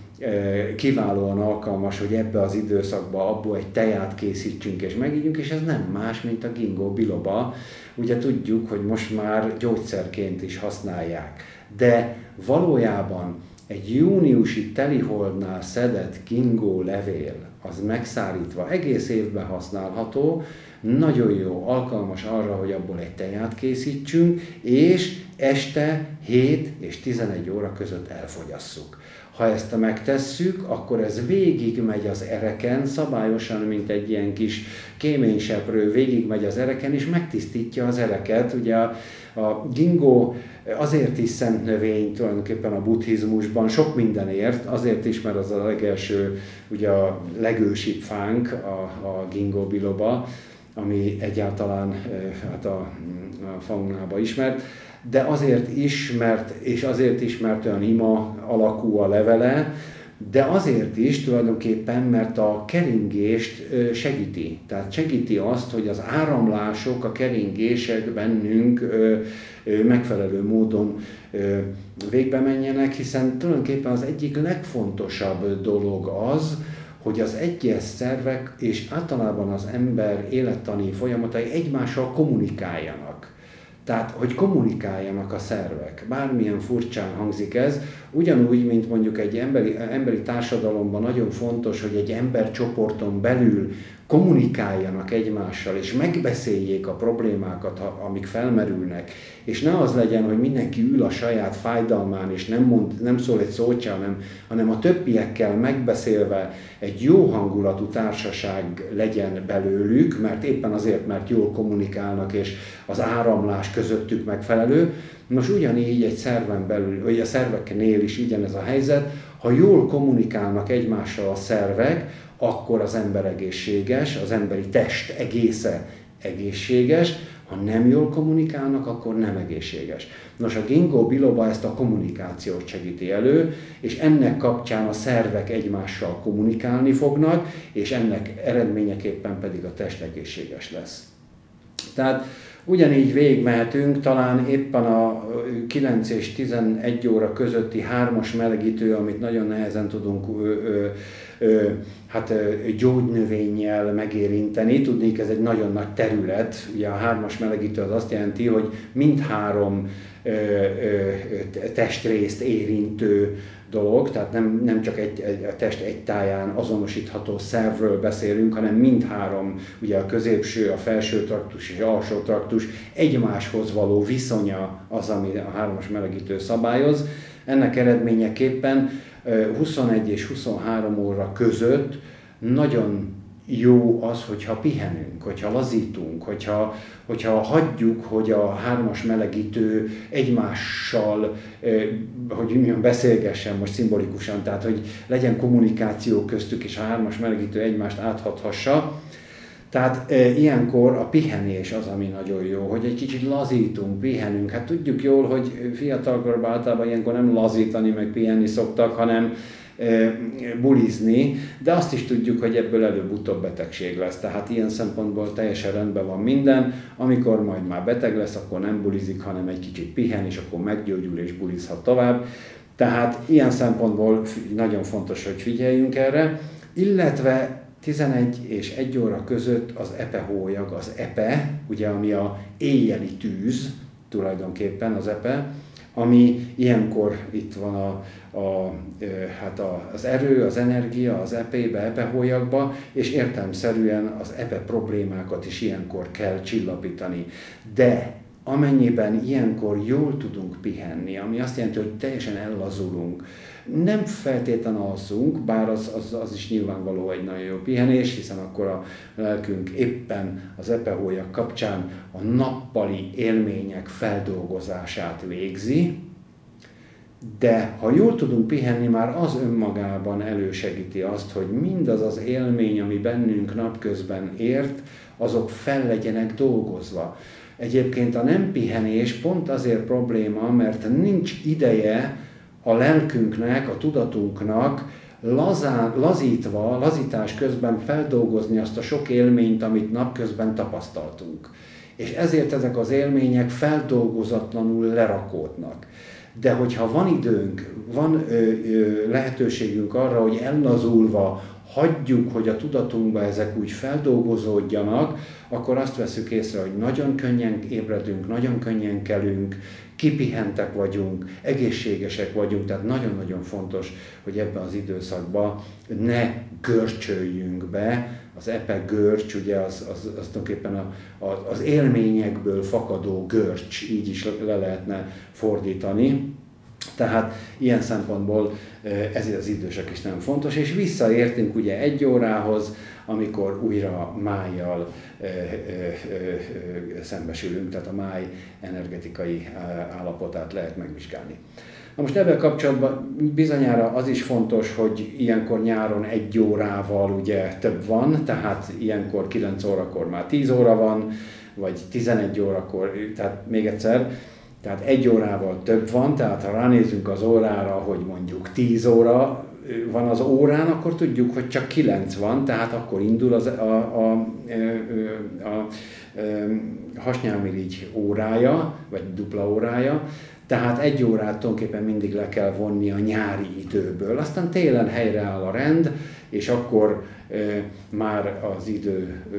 kiválóan alkalmas, hogy ebbe az időszakba abból egy teját készítsünk és megígyünk, és ez nem más, mint a gingó biloba. Ugye tudjuk, hogy most már gyógyszerként is használják. De valójában egy júniusi teliholdnál szedett gingó levél, az megszárítva egész évben használható, nagyon jó, alkalmas arra, hogy abból egy teját készítsünk, és este 7 és 11 óra között elfogyasszuk. Ha ezt megtesszük, akkor ez végig megy az ereken, szabályosan, mint egy ilyen kis kéményseprő, végig megy az ereken, és megtisztítja az ereket. Ugye a, a gingó azért is szent növény tulajdonképpen a buddhizmusban, sok mindenért, azért is, mert az a legelső, ugye a legősibb fánk, a, a gingó biloba, ami egyáltalán hát a, a faunába ismert, de azért is, mert, és azért is, mert olyan ima alakú a levele, de azért is tulajdonképpen, mert a keringést segíti. Tehát segíti azt, hogy az áramlások, a keringések bennünk megfelelő módon végbe menjenek, hiszen tulajdonképpen az egyik legfontosabb dolog az, hogy az egyes szervek és általában az ember élettani folyamatai egymással kommunikáljanak. Tehát, hogy kommunikáljanak a szervek. Bármilyen furcsán hangzik ez, ugyanúgy, mint mondjuk egy emberi, emberi társadalomban nagyon fontos, hogy egy embercsoporton belül kommunikáljanak egymással, és megbeszéljék a problémákat, amik felmerülnek, és ne az legyen, hogy mindenki ül a saját fájdalmán, és nem, mond, nem szól egy szót hanem, hanem a többiekkel megbeszélve egy jó hangulatú társaság legyen belőlük, mert éppen azért, mert jól kommunikálnak, és az áramlás közöttük megfelelő. Nos, ugyanígy egy szerven belül, vagy a szerveknél is ez a helyzet, ha jól kommunikálnak egymással a szervek, akkor az ember egészséges, az emberi test egésze egészséges, ha nem jól kommunikálnak, akkor nem egészséges. Nos, a ginkgo biloba ezt a kommunikációt segíti elő, és ennek kapcsán a szervek egymással kommunikálni fognak, és ennek eredményeképpen pedig a test egészséges lesz. Tehát Ugyanígy végigmehetünk, talán éppen a 9 és 11 óra közötti hármas melegítő, amit nagyon nehezen tudunk ö, ö, hát gyógynövényjel megérinteni. Tudnék, ez egy nagyon nagy terület. Ugye a hármas melegítő az azt jelenti, hogy mindhárom testrészt érintő dolog, tehát nem, nem csak egy, egy, a test egy táján azonosítható szervről beszélünk, hanem mindhárom, ugye a középső, a felső traktus és alsó traktus egymáshoz való viszonya az, ami a hármas melegítő szabályoz. Ennek eredményeképpen 21 és 23 óra között nagyon jó az, hogyha pihenünk, hogyha lazítunk, hogyha, hogyha hagyjuk, hogy a hármas melegítő egymással, hogy mondjam, beszélgessen most szimbolikusan, tehát hogy legyen kommunikáció köztük, és a hármas melegítő egymást áthathassa. Tehát e, ilyenkor a pihenés az, ami nagyon jó, hogy egy kicsit lazítunk, pihenünk. Hát tudjuk jól, hogy fiatalkorban általában ilyenkor nem lazítani, meg pihenni szoktak, hanem bulizni, de azt is tudjuk, hogy ebből előbb-utóbb betegség lesz. Tehát ilyen szempontból teljesen rendben van minden. Amikor majd már beteg lesz, akkor nem bulizik, hanem egy kicsit pihen, és akkor meggyógyul és bulizhat tovább. Tehát ilyen szempontból nagyon fontos, hogy figyeljünk erre, illetve 11 és 1 óra között az epe hólyag, az epe, ugye ami a éjjeli tűz, tulajdonképpen az epe, ami ilyenkor itt van a, a, hát a, az erő, az energia az epébe, epehólyagba, és értelmszerűen az epe problémákat is ilyenkor kell csillapítani. De amennyiben ilyenkor jól tudunk pihenni, ami azt jelenti, hogy teljesen ellazulunk, nem feltétlen alszunk, bár az, az, az is nyilvánvaló egy nagyon jó pihenés, hiszen akkor a lelkünk éppen az epehólyag kapcsán a nappali élmények feldolgozását végzi, de ha jól tudunk pihenni, már az önmagában elősegíti azt, hogy mindaz az élmény, ami bennünk napközben ért, azok fel legyenek dolgozva. Egyébként a nem pihenés pont azért probléma, mert nincs ideje a lelkünknek, a tudatunknak lazán, lazítva, lazítás közben feldolgozni azt a sok élményt, amit napközben tapasztaltunk. És ezért ezek az élmények feldolgozatlanul lerakódnak. De hogyha van időnk, van ö, ö, lehetőségünk arra, hogy ellazulva hagyjuk, hogy a tudatunkba ezek úgy feldolgozódjanak, akkor azt veszük észre, hogy nagyon könnyen ébredünk, nagyon könnyen kelünk, kipihentek vagyunk, egészségesek vagyunk, tehát nagyon-nagyon fontos, hogy ebben az időszakban ne görcsöljünk be, az epe görcs, ugye az, az, az tulajdonképpen a, a, az élményekből fakadó görcs, így is le lehetne fordítani. Tehát ilyen szempontból ez az idősek is nem fontos, és visszaértünk ugye egy órához, amikor újra májjal szembesülünk, tehát a máj energetikai állapotát lehet megvizsgálni. Na most ebben kapcsolatban bizonyára az is fontos, hogy ilyenkor nyáron egy órával ugye több van, tehát ilyenkor 9 órakor már 10 óra van, vagy 11 órakor, tehát még egyszer, tehát egy órával több van, tehát ha ránézünk az órára, hogy mondjuk 10 óra van az órán, akkor tudjuk, hogy csak 9 van, tehát akkor indul az, a, a, a, a, a hasnyálmirigy órája, vagy dupla órája, tehát egy órát tulajdonképpen mindig le kell vonni a nyári időből. Aztán télen helyreáll a rend, és akkor e, már az idő e,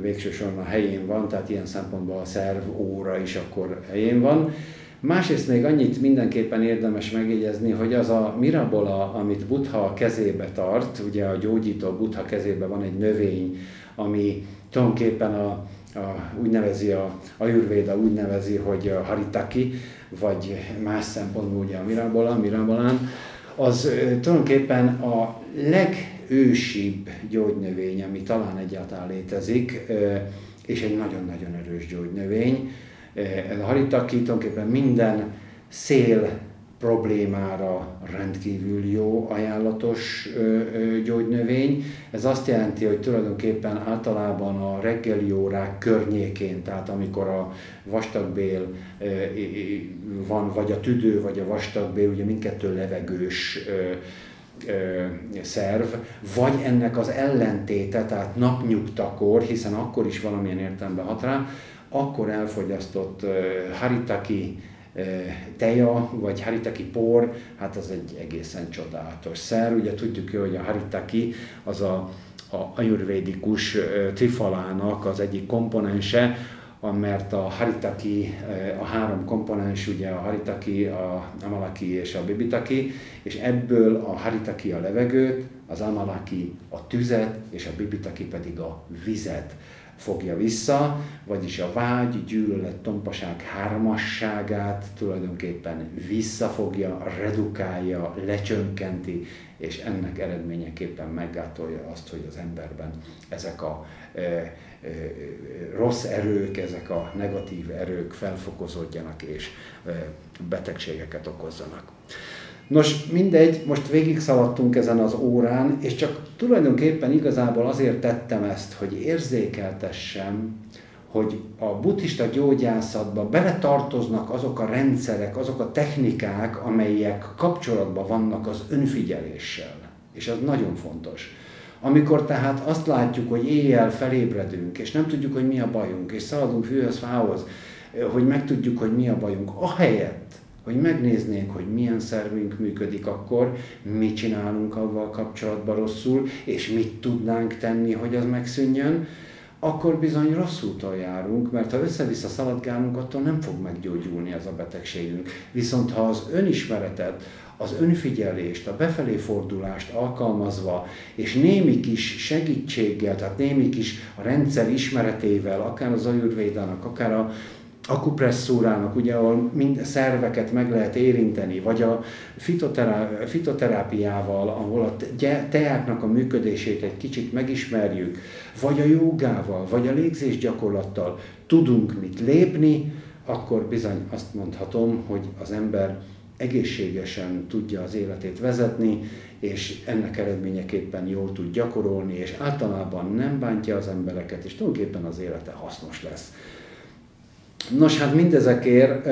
végső a helyén van, tehát ilyen szempontból a szerv óra is akkor helyén van. Másrészt még annyit mindenképpen érdemes megjegyezni, hogy az a mirabola, amit Buddha kezébe tart, ugye a gyógyító Buddha kezébe van egy növény, ami tulajdonképpen a, a, úgy nevezi a Ayurveda, úgy nevezi, hogy a Haritaki, vagy más szempontból ugye a Mirabolan, Mirabolán, az tulajdonképpen a legősibb gyógynövény, ami talán egyáltalán létezik, és egy nagyon-nagyon erős gyógynövény. Ez a haritaki tulajdonképpen minden szél problémára rendkívül jó, ajánlatos gyógynövény. Ez azt jelenti, hogy tulajdonképpen általában a reggeli órák környékén, tehát amikor a vastagbél van, vagy a tüdő, vagy a vastagbél, ugye mindkettő levegős szerv, vagy ennek az ellentéte, tehát napnyugtakor, hiszen akkor is valamilyen értelemben hat rá, akkor elfogyasztott haritaki teja, vagy haritaki por, hát az egy egészen csodálatos szer. Ugye tudjuk, hogy a haritaki az a, a ajurvédikus trifalának az egyik komponense, mert a haritaki, a három komponens, ugye a haritaki, a amalaki és a bibitaki, és ebből a haritaki a levegőt, az amalaki a tüzet, és a bibitaki pedig a vizet fogja vissza, vagyis a vágy, gyűlölet, tompaság hármasságát tulajdonképpen visszafogja, redukálja, lecsökkenti, és ennek eredményeképpen meggátolja azt, hogy az emberben ezek a e, e, rossz erők, ezek a negatív erők felfokozódjanak és e, betegségeket okozzanak. Nos, mindegy, most végig szaladtunk ezen az órán, és csak tulajdonképpen igazából azért tettem ezt, hogy érzékeltessem, hogy a buddhista gyógyászatba beletartoznak azok a rendszerek, azok a technikák, amelyek kapcsolatban vannak az önfigyeléssel. És ez nagyon fontos. Amikor tehát azt látjuk, hogy éjjel felébredünk, és nem tudjuk, hogy mi a bajunk, és szaladunk fűhöz, fához, hogy megtudjuk, hogy mi a bajunk, ahelyett, hogy megnéznénk, hogy milyen szervünk működik akkor, mit csinálunk avval kapcsolatban rosszul, és mit tudnánk tenni, hogy az megszűnjön, akkor bizony rossz úton járunk, mert ha össze-vissza szaladgálunk, attól nem fog meggyógyulni ez a betegségünk. Viszont ha az önismeretet, az önfigyelést, a befelé fordulást alkalmazva, és némi kis segítséggel, tehát némi kis a rendszer ismeretével, akár az ajurvédának, akár a akupresszúrának, ugye, ahol mind szerveket meg lehet érinteni, vagy a fitoterá- fitoterápiával, ahol a teáknak a működését egy kicsit megismerjük, vagy a jogával, vagy a légzés gyakorlattal tudunk mit lépni, akkor bizony azt mondhatom, hogy az ember egészségesen tudja az életét vezetni, és ennek eredményeképpen jól tud gyakorolni, és általában nem bántja az embereket, és tulajdonképpen az élete hasznos lesz. Nos, hát mindezekért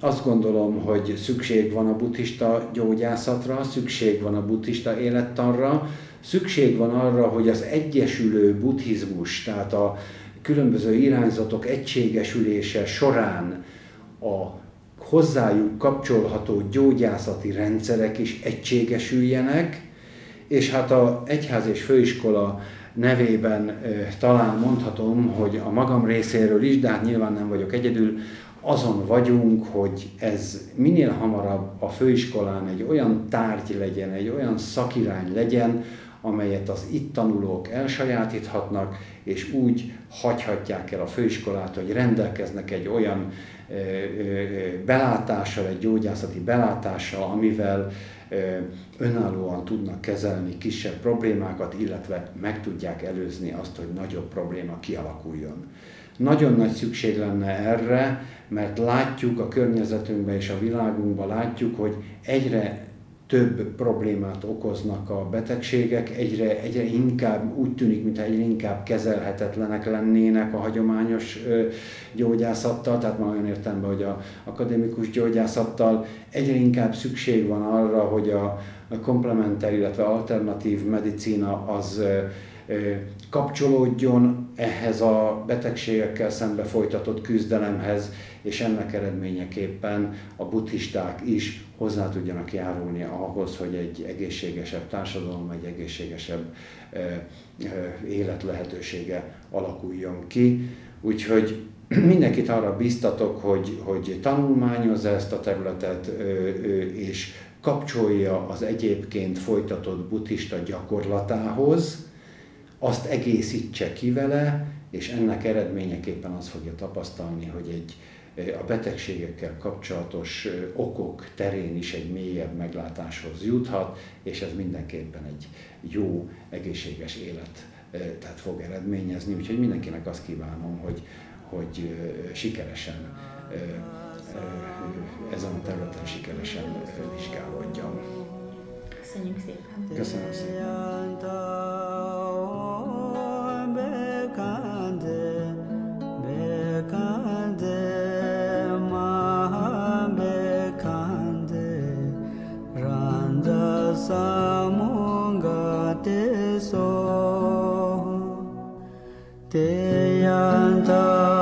azt gondolom, hogy szükség van a buddhista gyógyászatra, szükség van a buddhista élettanra, szükség van arra, hogy az egyesülő buddhizmus, tehát a különböző irányzatok egységesülése során a hozzájuk kapcsolható gyógyászati rendszerek is egységesüljenek, és hát a egyház és főiskola nevében talán mondhatom, hogy a magam részéről is, de hát nyilván nem vagyok egyedül, azon vagyunk, hogy ez minél hamarabb a főiskolán egy olyan tárgy legyen, egy olyan szakirány legyen, amelyet az itt tanulók elsajátíthatnak, és úgy hagyhatják el a főiskolát, hogy rendelkeznek egy olyan belátással, egy gyógyászati belátással, amivel önállóan tudnak kezelni kisebb problémákat, illetve meg tudják előzni azt, hogy nagyobb probléma kialakuljon. Nagyon nagy szükség lenne erre, mert látjuk a környezetünkben és a világunkban, látjuk, hogy egyre több problémát okoznak a betegségek, egyre, egyre inkább úgy tűnik, mintha egyre inkább kezelhetetlenek lennének a hagyományos gyógyászattal, tehát már olyan értelemben, hogy a akadémikus gyógyászattal egyre inkább szükség van arra, hogy a, a komplementer, illetve alternatív medicína az kapcsolódjon ehhez a betegségekkel szembe folytatott küzdelemhez, és ennek eredményeképpen a buddhisták is hozzá tudjanak járulni ahhoz, hogy egy egészségesebb társadalom, egy egészségesebb élet lehetősége alakuljon ki. Úgyhogy mindenkit arra biztatok, hogy, hogy tanulmányozza ezt a területet, és kapcsolja az egyébként folytatott buddhista gyakorlatához, azt egészítse ki vele, és ennek eredményeképpen azt fogja tapasztalni, hogy egy a betegségekkel kapcsolatos okok terén is egy mélyebb meglátáshoz juthat, és ez mindenképpen egy jó, egészséges élet tehát fog eredményezni. Úgyhogy mindenkinek azt kívánom, hogy, hogy sikeresen ezen a területen sikeresen vizsgálódjon. Köszönjük szépen! Köszönöm szépen! samanga te so. Te yanta